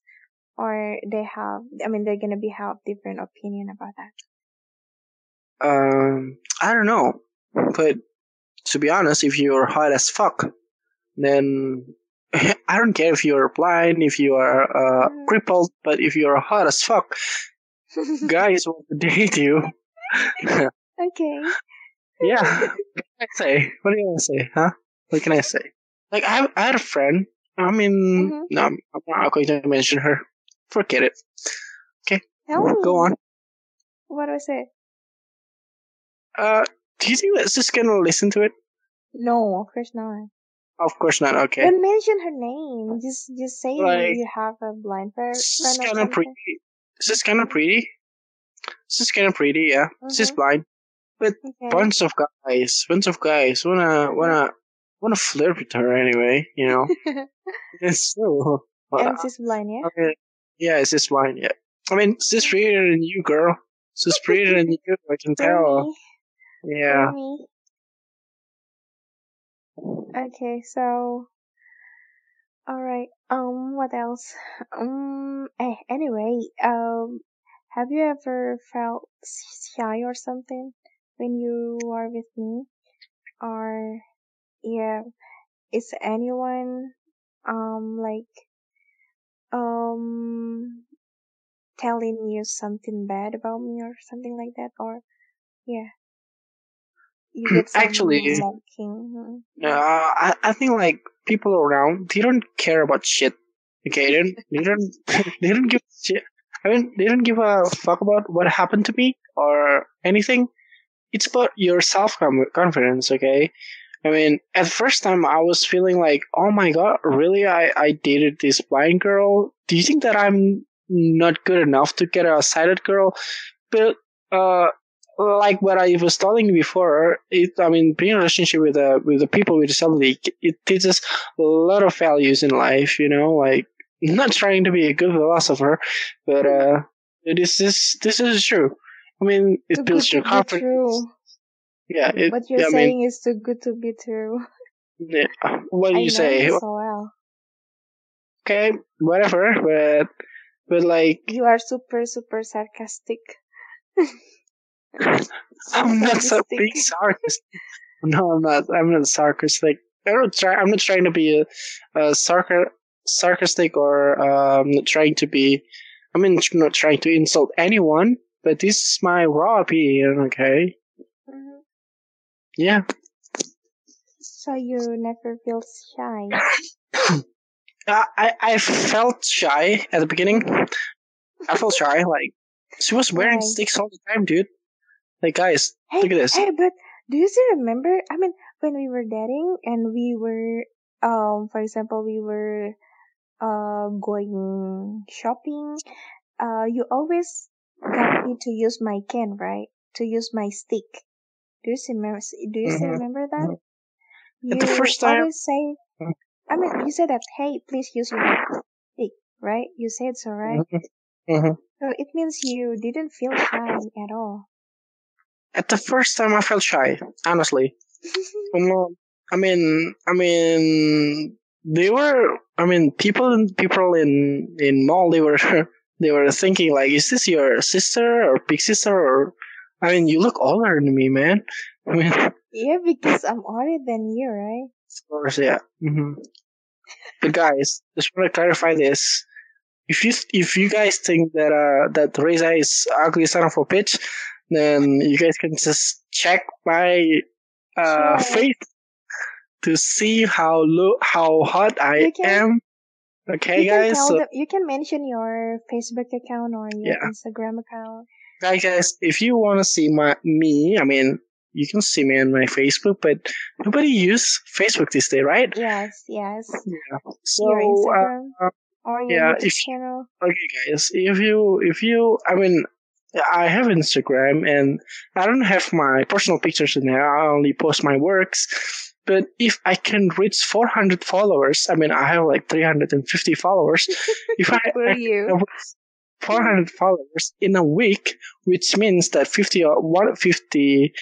Or they have I mean they're gonna be have different opinion about that. Um, I don't know, but to be honest, if you're hot as fuck, then I don't care if you're blind, if you are uh, crippled, but if you're hot as fuck, guys want to date you. okay. yeah. What can I say? What do you want to say, huh? What can I say? Like I, have, I had a friend. I mean, Mhm. no, I'm I'm not going to mention her. Forget it. Me. Go on. What was it? Uh, do you think that just gonna listen to it? No, of course not. Of course not. Okay. Don't mention her name. Just just say Like- you have a blind friend is or kind of pretty. This is kind of pretty. This is kind of pretty, yeah. She's Mhm. blind. Okay. Bunch of guys, bunch of guys wanna wanna wanna flirt with her anyway. You know. it's so. and she's blind, yeah? Mean, yeah, it's just blind. Yeah. I mean, she's prettier than you, girl. She's prettier than you. I can tell. Yeah. Me. Okay, so alright. Um what else? Um eh, anyway, um have you ever felt shy or something when you are with me? Or yeah, is anyone um like um telling you something bad about me or something like that or yeah Actually-. Uh, I I think like people around they don't care about shit. Okay, they don't they don't they don't give a shit. I mean, they don't give a fuck about what happened to me or anything. It's about your self confidence. Okay, I mean, at first time I was feeling like, oh my god, really? I I dated this blind girl. Do you think that I'm not good enough to get a sighted girl? But uh, like what I was telling you before, it, I mean, being in a relationship with uh, with the people with disability, it teaches a lot of values in life. You know, like not trying to be a good philosopher, but uh, this is this is true. I mean, it Too builds your confidence. true. Yeah, it, What you're yeah, I mean, saying is too good to be true. yeah, what do you say? so well. Okay, whatever, but but like You are super super sarcastic. I'm not so being sarcastic. No, I'm not. I'm not sarcastic. I don't try. I'm not trying to be a, a sarca- sarcastic or um, not trying to be. I mean, not trying to insult anyone. But this is my raw opinion. Okay. Mhm. Yeah. So you never feel shy. Uh, I I felt shy at the beginning. I felt shy. Like she was wearing Why? sticks all the time, dude. Like guys, Hey, Look at this. hey, but do you still remember? I mean, when we were dating and we were, um, for example, we were, uh, going shopping. Uh, you always got me to use my cane, right? To use my stick. Do you still remember? Do you still Mhm. remember that? Mhm. You the first time- always say. Mhm. I mean, you said that. Hey, please use your stick, right? You said so, right? hmm So it means you didn't feel shy at all. At the first time, I felt shy. Honestly. I mean, I mean, they were. I mean, people people in in mall. They were they were thinking like, is this your sister or big sister or? I mean, you look older than me, man. I mean, yeah, because I'm older than you, right? Of course, yeah. hmm But guys, just want to clarify this. If you if you guys think that uh that Reza is ugly son of a bitch, then you guys can just check my uh face to see how low how hot I can- am. Okay, guys. So, them, you can mention your Facebook account or your Yeah. Instagram account. guys, guys, if you want to see my me, I mean, you can see me on my Facebook, but nobody use Facebook this day, right? Yes, yes. Yeah. So, your uh, or your yeah, if- channel. okay, guys, if you if you, I mean, I have Instagram and I don't have my personal pictures in there. I only post my works. But if I can reach 400 followers, I mean, I have like 350 followers. if I, I you. 400 followers in a week, which means that 50 or 150,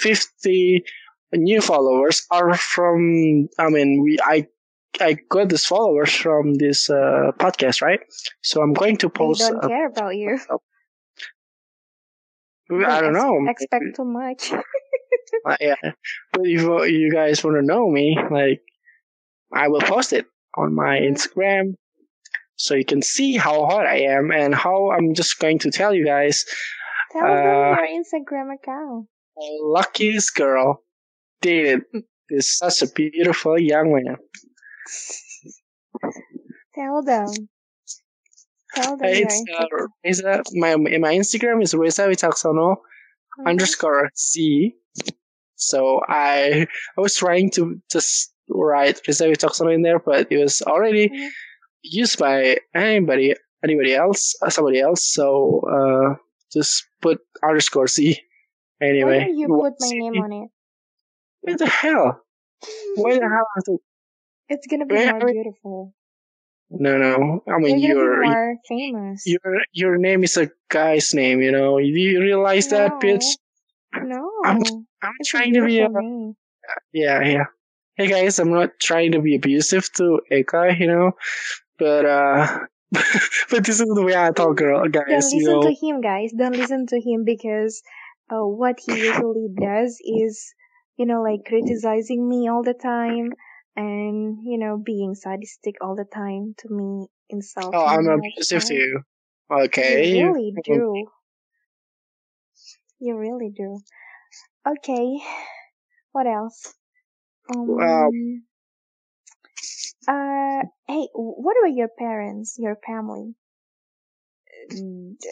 50 new followers are from, I mean, we, I, I got these followers from this uh, podcast, right? So I'm going to They post. don't a- care about you. I don't know. Expect too much. Uh, yeah. But if uh, you guys want to know me, like, I will post it on my Instagram so you can see how hot I am and how I'm just going to tell you guys Tell them Uh, your Instagram account. luckiest girl dated is such a beautiful young man. Tell them. It's uh. Reza, my my Instagram is Reza Witaksono Mhm. underscore C. So I I was trying to just write Reza Witaksono in there, but it was already Mhm. used by anybody anybody else, uh, somebody else. So uh, just put underscore C. Anyway, you put my name on it? What the hell? Why the hell? have to- It's gonna be more beautiful. No, no. I mean, You're gonna your be more famous. your your name is a guy's name. You know. Do you realize that, bitch? No, I'm- I'm it's trying to be a name. yeah, yeah. Hey guys, I'm not trying to be abusive to Eka, you know, but uh, but this is the way I talk, girl, guys. Don't guys. You listen know, to him, guys. Don't listen to him because uh, what he usually does is, you know, like criticizing me all the time and, you know, being sadistic all the time to me, insulting oh, I'm abusive to you. Okay, You really do. You really do. Okay. What else? Um, Well- uh, hey, what about your parents, your family?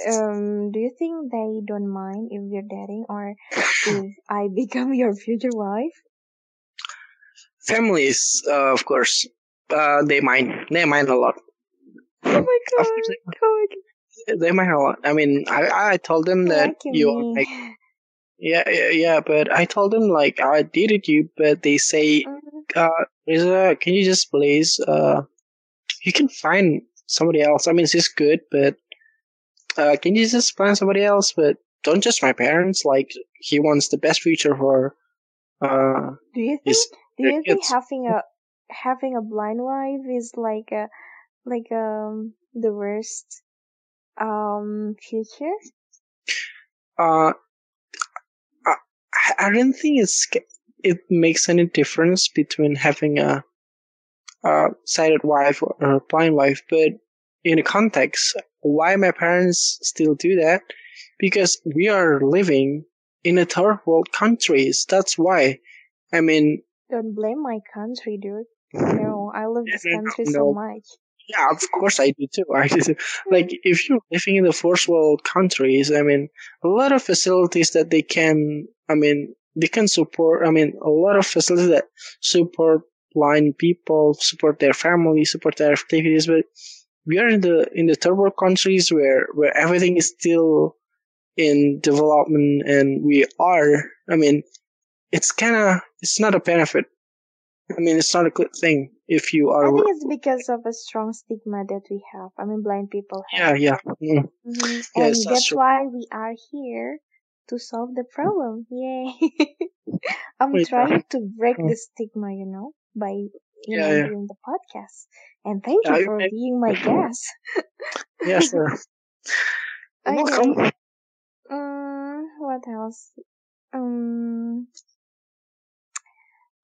Um, do you think they don't mind if you're dating or if I become your future wife? Families, uh, of course, uh, they mind, they mind a lot. Oh my god! they mind a lot. I mean, I I told them that you are like yeah yeah yeah, but I told them like I dated you, but they say Mm, uh, Reza, can you just please, uh, you can find somebody else. I mean, she's good, but, uh, can you just find somebody else? But don't just my parents. Like, he wants the best future for, uh, Do you think? Do you think it's- having a having a blind wife is like a like um the worst um future? uh, I, I don't think it's, it makes any difference between having a, a sighted wife or a blind wife, but in a context, why my parents still do that? Because we are living in a third world countries. That's why. I mean, Don't blame my country, dude. No, I love this country no. so much. yeah, of course I do too. I do. too. Hmm. Like, if you're living in the first world countries, I mean, a lot of facilities that they can, I mean, they can support, I mean, a lot of facilities that support blind people, support their family, support their activities, but we are in the, in the third world countries where, where everything is still in development and we are, I mean, it's kinda, it's not a benefit. I mean, it's not a good thing if you are. I think it's because of a strong stigma that we have. I mean, blind people yeah, have. yeah. mm. Mhm. Yes, and that's true. why we are here to solve the problem. Yay! I'm Wait, uh, trying to break hmm. the stigma, you know, by you Yeah, know yeah. doing the podcast. And thank Yeah, you for I- being my guest. Yeah, sure. Okay. welcome. Um, what else? Um.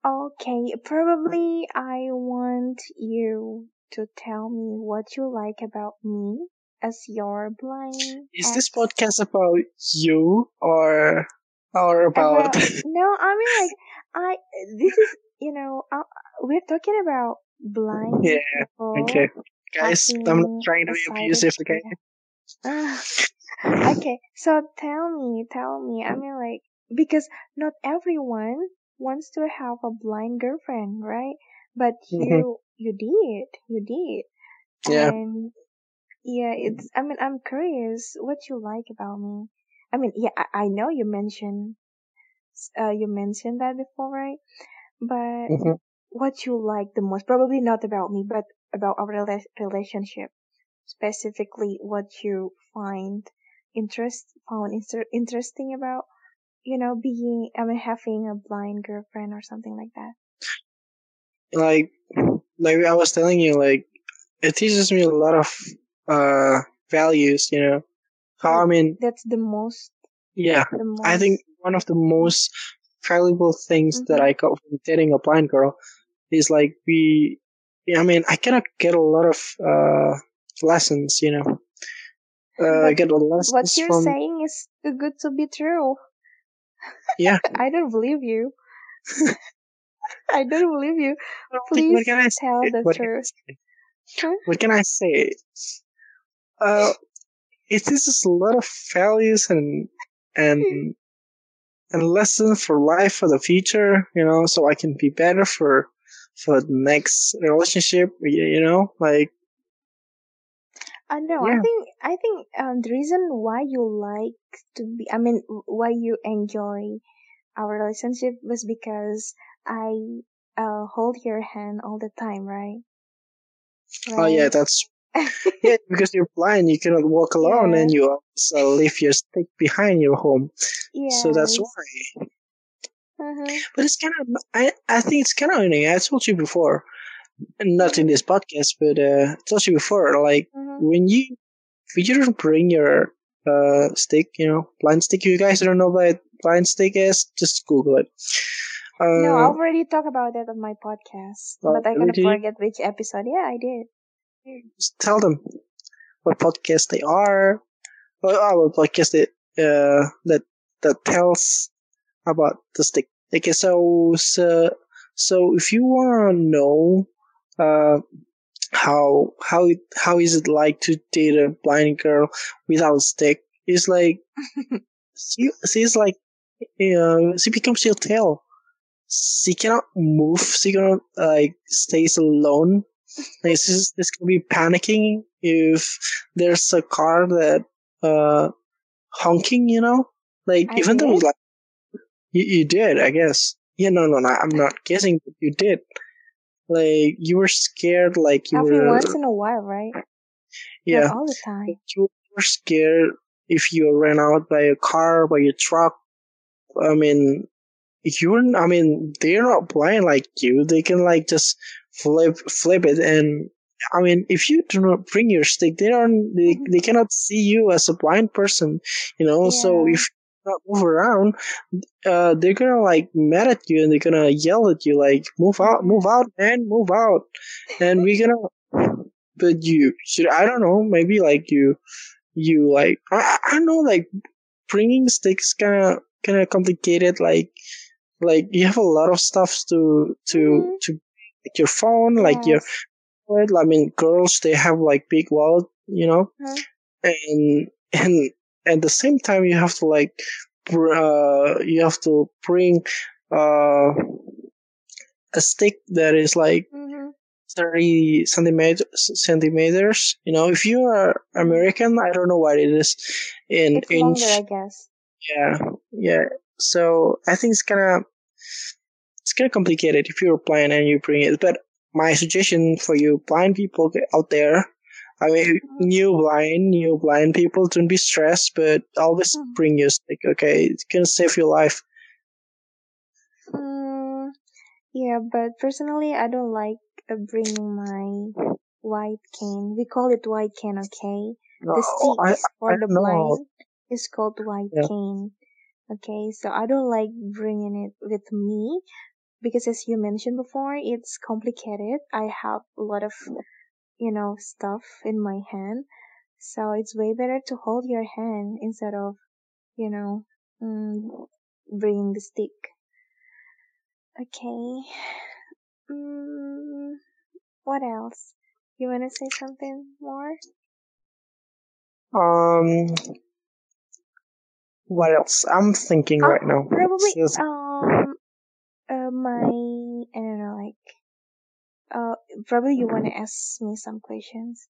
Okay, probably I want you to tell me what you like about me as your blind. Is this podcast about you or or about? About- no, I mean like I. This is you know uh, we're talking about blind Yeah, people. okay, guys, I'm not trying to be abusive. Okay. Okay, so tell me, tell me. I mean, like, because not everyone wants to have a blind girlfriend, right? But Mhm. you, you did, you did. Yeah. And yeah, it's. I mean, I'm curious what you like about me. I mean, yeah, I, I know you mentioned, uh, you mentioned that before, right? But Mhm. what you like the most? Probably not about me, but about our rela- relationship. Specifically, what you find interest found inter- interesting about, you know, being. I mean, having a blind girlfriend or something like that. Like, like I was telling you, like it teaches me a lot of uh values. You know, how I mean, That's the most. yeah, The most. I think one of the most valuable things that Mhm. I got from dating a blind girl is like we. I mean, I cannot get a lot of uh lessons. You know, uh, I get a lessons What you're from saying is too good to be true. Yeah. I don't believe you. I don't believe you. Please what can I say? tell the What truth. Huh? What can I say? Uh, it teaches a lot of values and and and lessons for life for the future. You know, so I can be better for for the next relationship. You know, like Uh, no, I think I think um, the reason why you like to be, I mean, why you enjoy our relationship was because I uh, hold your hand all the time, right? oh yeah, that's yeah because you're blind, you cannot walk alone, Yeah. and you also leave your stick behind your home. Yeah, So that's why. Mhm. But it's kind of I I think it's kind of annoying. I told you before, not in this podcast, but uh, I told you before, like Mhm. when you if you don't bring your uh stick, you know, blind stick. If You guys don't know what blind stick is? Just Google it. Uh, No, I already talked about that on my podcast, Oh, but I really? kind of Did you? forget which episode. Yeah, I did. just tell them what podcast they are. What, oh, what podcast they, uh, that that tells about the stick. Okay, so so so if you want to know uh how how it, how is it like to date a blind girl without a stick? It's like she she's like uh, she becomes your tail. She cannot move. She cannot like stays alone. Like she's, she's gonna be panicking if there's a car that uh honking. You know, like I even though did? like you, you did, I guess. Yeah, no, no, no. I'm not guessing, but you did. Like you were scared. Like you Every were. once in a while, right? yeah, Not all the time. you were scared if you ran out by a car, by a truck. I mean, you're, I mean, they're not blind like you. They can like just flip, flip it. And I mean, if you do not bring your stick, they don't, they, Mhm. they cannot see you as a blind person, you know? So if not move around, uh, they're gonna like mad at you and they're gonna yell at you like, move out, move out, man, move out. And we're gonna, but you should, I don't know, maybe like you, you like, I, I don't know, like bringing sticks kind of, kind of complicated, like, like you have a lot of stuff to to Mhm. to like your phone like your i mean girls they have like big wallet you know Mhm. and and at the same time you have to like br- uh you have to bring uh a stick that is like Mhm. 30 centimeters centimeters you know if you are american i don't know what it is in It's inch longer, I guess. yeah yeah so i think it's kind of it's kind of complicated if you're blind and you bring it. But my suggestion for you blind people out there, I mean, new blind, new blind people, don't be stressed, but always Mhm. bring your stick. Okay, It gonna save your life. Mm, yeah, but personally, I don't like uh, bringing my white cane. We call it white cane, okay? No, The stick I for I the know. blind is called white Yeah. cane. Okay, so I don't like bringing it with me because, as you mentioned before, it's complicated. I have a lot of, you know, stuff in my hand, so it's way better to hold your hand instead of, you know, mm, bringing the stick. Okay. Mm, what else? You wanna say something more? Um, what else? I'm thinking Uh, right now. Probably, um, uh, my, I don't know, like, probably you wanna ask me some questions.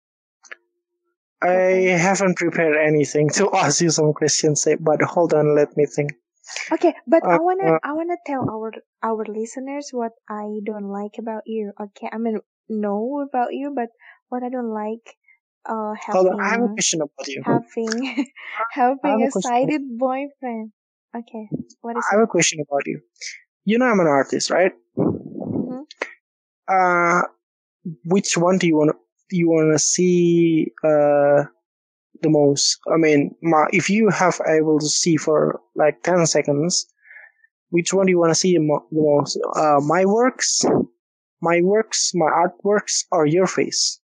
I haven't prepared anything to ask you some questions, eh, but hold on, let me think. Okay, but I Uh, wanna uh, I wanna tell our our listeners what I don't like about you. Okay, I mean know about you, but what I don't like uh hold on, I have a question about you. having I having a a sighted boyfriend. Okay, what is I have it? a question about you. You know I'm an artist, right? hmm Uh, which one do you want? You want to see uh the most? I mean, my, if you have able to see for like ten seconds, which one do you want to see the most? Uh, my works, my works, my artworks, or your face,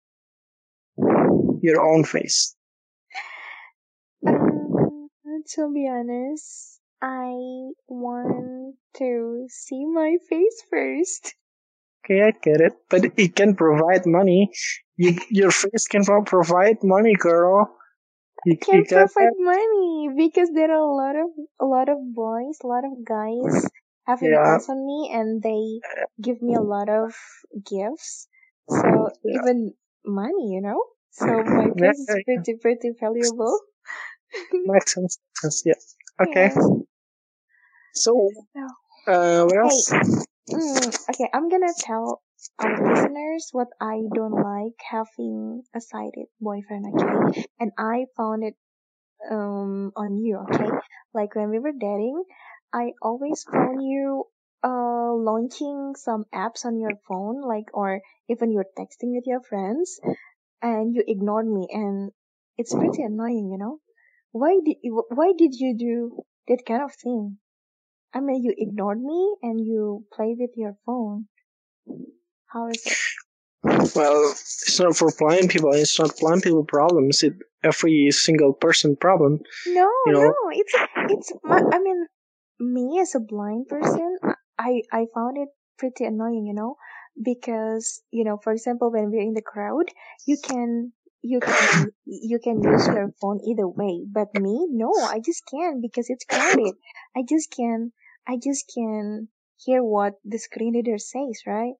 your own face? Um, to be honest, I want to see my face first. Okay, I get it, but it can provide money. You, your face can provide money, girl. You, you Can provide that? money because there are a lot of a lot of boys, a lot of guys having Yeah, eyes on me, and they give me a lot of gifts. So yeah, even money, you know. So my face is pretty pretty valuable. Makes sense. Yeah. Okay. yeah. So, uh, what hey, else? Mm, okay, I'm gonna tell our listeners what I don't like having a sighted boyfriend. Okay, and I found it um on you. Okay, like when we were dating, I always found you uh launching some apps on your phone, like or even you're texting with your friends, and you ignored me, and it's pretty annoying, you know. Why did you, why did you do that kind of thing? I mean, you ignored me and you played with your phone. How is it? Well, it's not for blind people. It's not blind people problems. It's every single person problem. No, You know. no, it's it's my, I mean, me as a blind person, I I found it pretty annoying, you know, because you know, for example, when we're in the crowd, you can you can you can use your phone either way, but me, no, I just can't because it's crowded. I just can I just can hear what the screen reader says, right?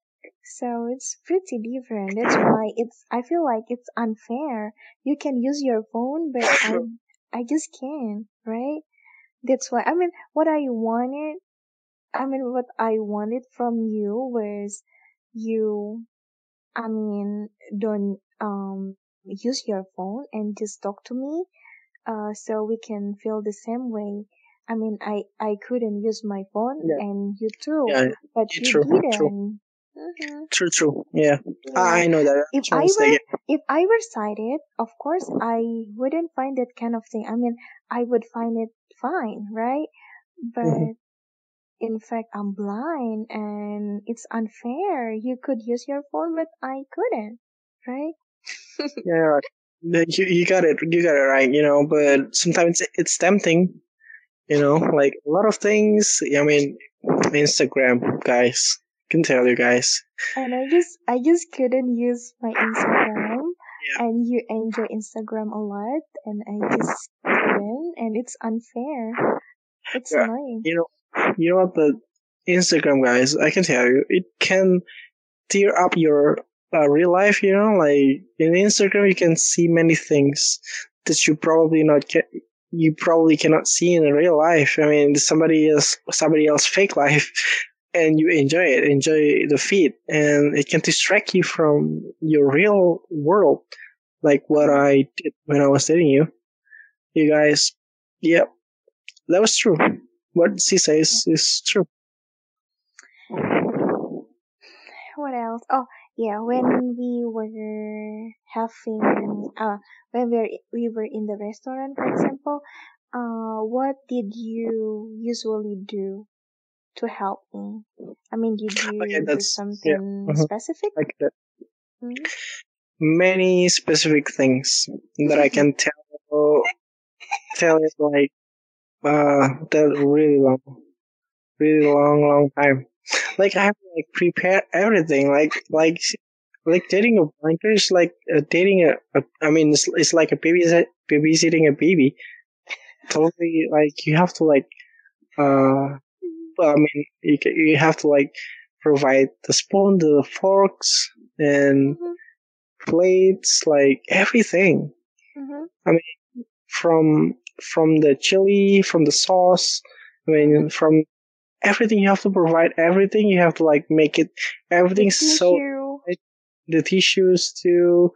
So it's pretty different. That's why it's I feel like it's unfair. You can use your phone, but I I just can't, right? That's why I mean what I wanted I mean what I wanted from you was you I mean don't um use your phone and just talk to me uh so we can feel the same way. I mean I I couldn't use my phone Yeah. and you too, Yeah. but you True. True. didn't. hmm True. True. Yeah. Yeah. I know that. If I were if I were sighted, of course I wouldn't find that kind of thing. I mean, I would find it fine, right? Mhm. But in fact, I'm blind and it's unfair. You could use your phone, but I couldn't, right? Yeah. You, you got it. You got it right. You know, but sometimes it's tempting. You know, like a lot of things. I mean, Instagram, guys. Can tell you guys. And I just I just couldn't use my Instagram. Yeah. And you enjoy Instagram a lot, and I just couldn't, and it's unfair. It's Yeah. annoying. You know, you know what the Instagram guys. I can tell you, it can tear up your uh, real life. You know, like in Instagram, you can see many things that you probably not get. You probably cannot see in real life. I mean, somebody else, somebody else fake life, and you enjoy it, enjoy the feed, and it can distract you from your real world, like what I did when I was dating you. You guys, yep, that was true. What she says is true. What else? Oh, yeah, when we were having, uh, when we were, we were in the restaurant, for example, uh, what did you usually do to help me? I mean, did you Okay, do that's yeah. something mhm, specific? Like that. hmm Many specific things that I can tell tell it like uh that really long, really long, long time. Like I have to like prepare everything. Like like like dating a blanker is like uh, dating a, a. I mean, it's it's like a baby babysitting a baby. Totally like you have to like uh. Well, I mean, you ca- you have to like provide the spoon, the forks, and hmm plates, like everything. Mm-hmm. from from the chili, from the sauce. I mean, from everything you have to provide everything. You have to like make it everything so Tissue. the tissues too,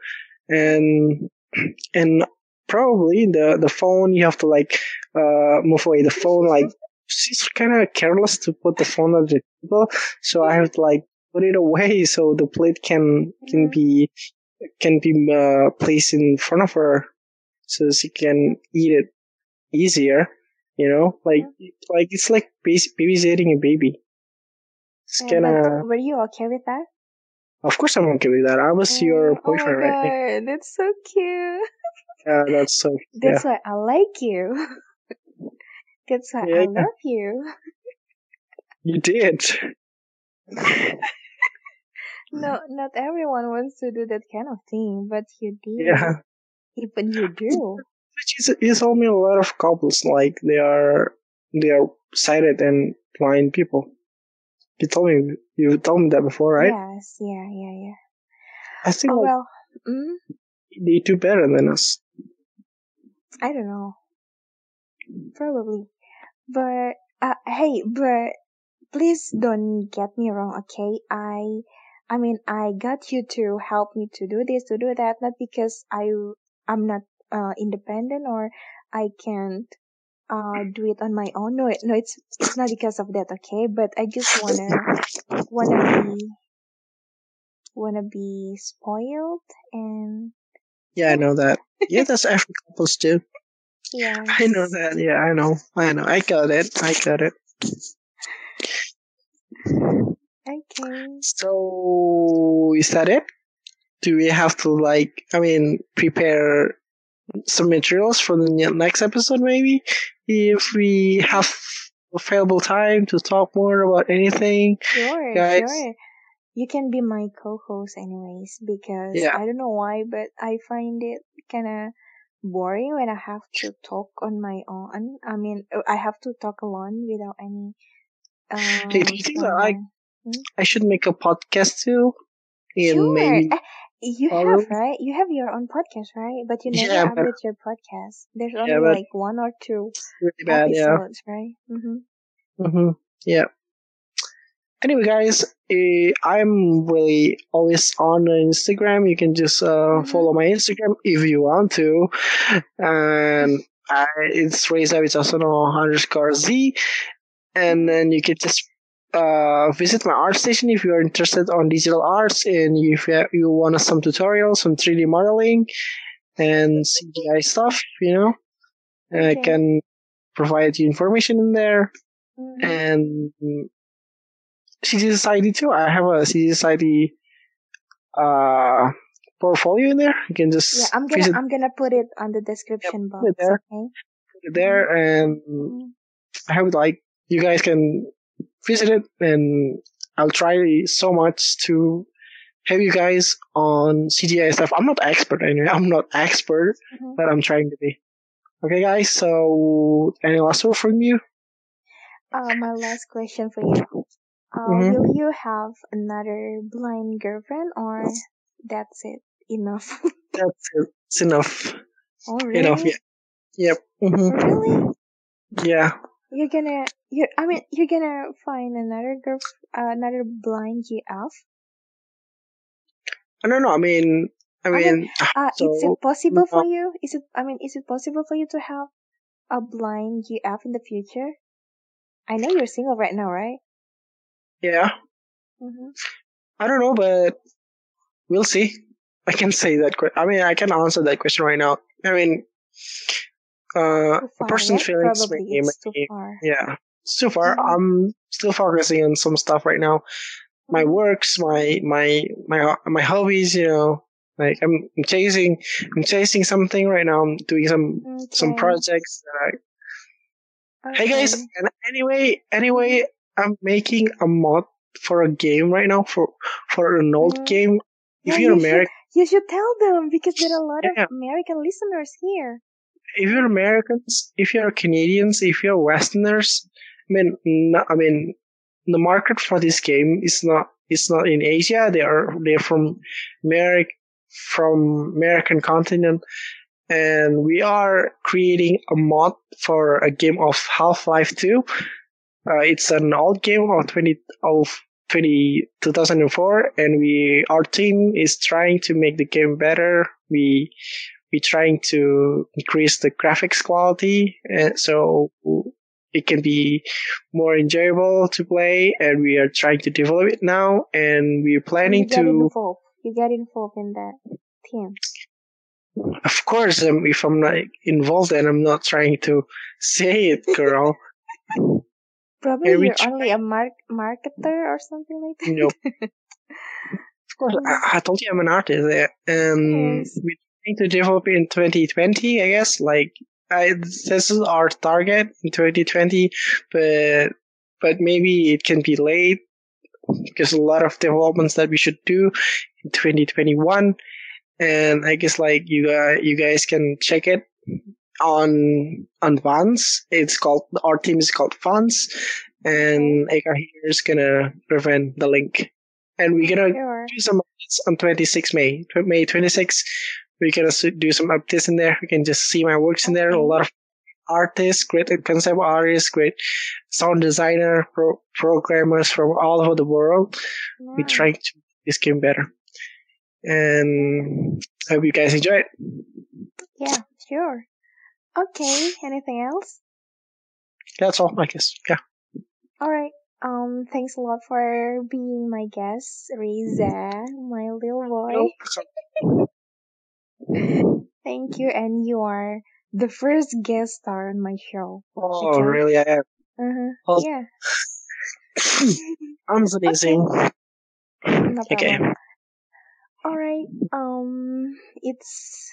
and and probably the the phone. You have to like uh move away the phone. Like she's kind of careless to put the phone on the table, so I have to like put it away so the plate can can be can be uh, placed in front of her so she can eat it easier. You know, like like it's like babysitting a baby. It's kind but of. were you okay with that? Of course, I'm okay with that. I was mm, your Oh, oh my boyfriend, right? god, that's so cute. Yeah, that's so. That's why I like you. That's why Yeah, I love you. You did. No, not everyone wants to do that kind of thing, but you did. Yeah. Even you do. Which is, you told me a lot of couples like they are they are sighted and blind people. You told me you told me that before, right? Yes, yeah, yeah, yeah. I think Oh like, well, mm, they do better than us. I don't know. Probably. But uh, hey, but please don't get me wrong, okay? I I mean, I got you to help me to do this, to do that, not because I I'm not uh independent or I can't uh do it on my own. No, no, it's it's not because of that, okay? But I just wanna wanna be wanna be spoiled and Yeah, I know that. Yeah, that's every couples too. yeah. I know that. Yeah, I know. I know. I got it. I got it. Okay. So is that it? Do we have to like? I mean, prepare some materials for the next episode, maybe if we have available time to talk more about anything. Sure, Guys. sure. You can be my co-host anyways because Yeah. I don't know why, but I find it kind of boring when I have to talk on my own. I mean, I have to talk alone without any. Um, do you think that I- someone. I should make a podcast too, and Sure. maybe Eh, you have right. You have your own podcast, right? But you never Yeah, update your podcast. There's only Yeah, like one or two really bad. Yeah. episodes, right? Mm-hmm. Mm-hmm. Yeah. Anyway, guys, eh, I'm really always on Instagram. You can just uh, Mhm. follow my Instagram if you want to, and I, it's Reza with Asano underscore Z, and then you can just uh, visit my ArtStation if you are interested on digital arts and if you, you want some tutorials on 3D modeling and CGI stuff. You know, I can provide you information in there Mhm. and CGSociety too. I have a CGSociety uh portfolio in there. You can just Yeah, I'm gonna visit I'm gonna put it on the description put it box. there. Okay. it there, and Mm. I have like you guys can visit it, and I'll try so much to have you guys on CGI stuff. I'm not expert anyway. I'm not expert, Mhm. but I'm trying to be. Okay, guys. So any last word from you? Uh, my last question for you. Uh, Mhm. Will you have another blind girlfriend or that's it? Enough. That's it. It's enough. oh, really? Enough. Yeah. Yep. hmm Really? Yeah. You're gonna, you're, I mean, you're gonna find another girl, uh, another blind GF? I don't know. I mean, I I mean, Uh, is it possible for you? Is it, I mean, is it possible for you to have a blind GF in the future? I know you're single right now, right? yeah, Mm-hmm. I don't know, but we'll see. I can say that. I mean, I can answer that question right now. I mean, uh, a person's feelings Probably may, it's too may- far. yeah. So far, Mhm. I'm still focusing on some stuff right now. My Mhm. works, my my my my hobbies. You know, like I'm I'm chasing, I'm chasing something right now. I'm doing some some projects that I Hey guys, and anyway, anyway, I'm making a mod for a game right now for for an old Mm. game. If Yeah, you're you should- American, You should tell them because there are a lot Yeah. of American listeners here. If you're Americans, if you're Canadians, if you're Westerners, I mean, I mean, the market for this game is not it's not in Asia. They are they're from America, from American continent, and we are creating a mod for a game of Half-Life 2. Uh, it's an old game of 20 of 20, 2004 and we our team is trying to make the game better. We we trying to increase the graphics quality so it can be more enjoyable to play and we are trying to develop it now and we're planning you to involved. You get involved in that team. of course um, if i'm not involved and i'm not trying to say it girl Probably you're try- only a mar- marketer or something like that. know of course I, I told you i'm an artist uh, and Yes. we're trying to develop in 2020 i guess like I, this is our target in 2020 but but maybe it can be late because a lot of developments that we should do in 2021 and i guess like you guys, you guys can check it on on Vans. It's called our team is called Vans, and Eka here is gonna prevent the link. And we're gonna Sure. do some on 26 May. May 26, we're gonna do some updates in there. We can just see my works in there. A lot of artists, great concept artists, great sound designer, pro- programmers from all over the world. We're trying to make this game better. And I hope you guys enjoy it. Yeah, sure. Okay. Anything else? That's all, I guess. Yeah. All right. Um. Thanks a lot for being my guest, Reza, my little boy. Thank you, and you are the first guest star on my show. Oh, really? I am. Uh-huh. Yeah. I'm sneezing. No Okay. All right. Um. It's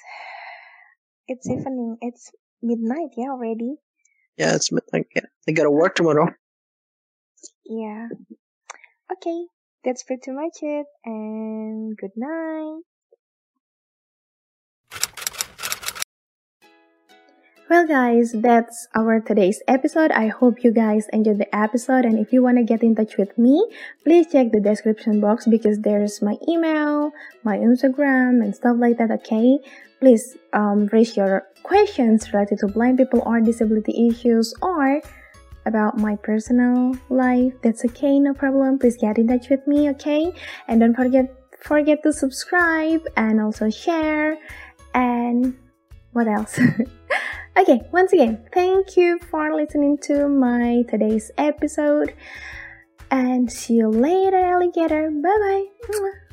it's evening. It's midnight. Yeah, already. Yeah, it's midnight. Yeah. I gotta work tomorrow. Yeah. Okay. That's pretty much it. And good night. Well, guys, that's our today's episode. I hope you guys enjoyed the episode. And if you want to get in touch with me, please check the description box because there's my email, my Instagram, and stuff like that. Okay, please um, raise your questions related to blind people or disability issues or about my personal life. That's okay, no problem. Please get in touch with me. Okay, and don't forget forget to subscribe and also share and what else? okay, once again, thank you for listening to my today's episode and see you later, alligator. Bye bye.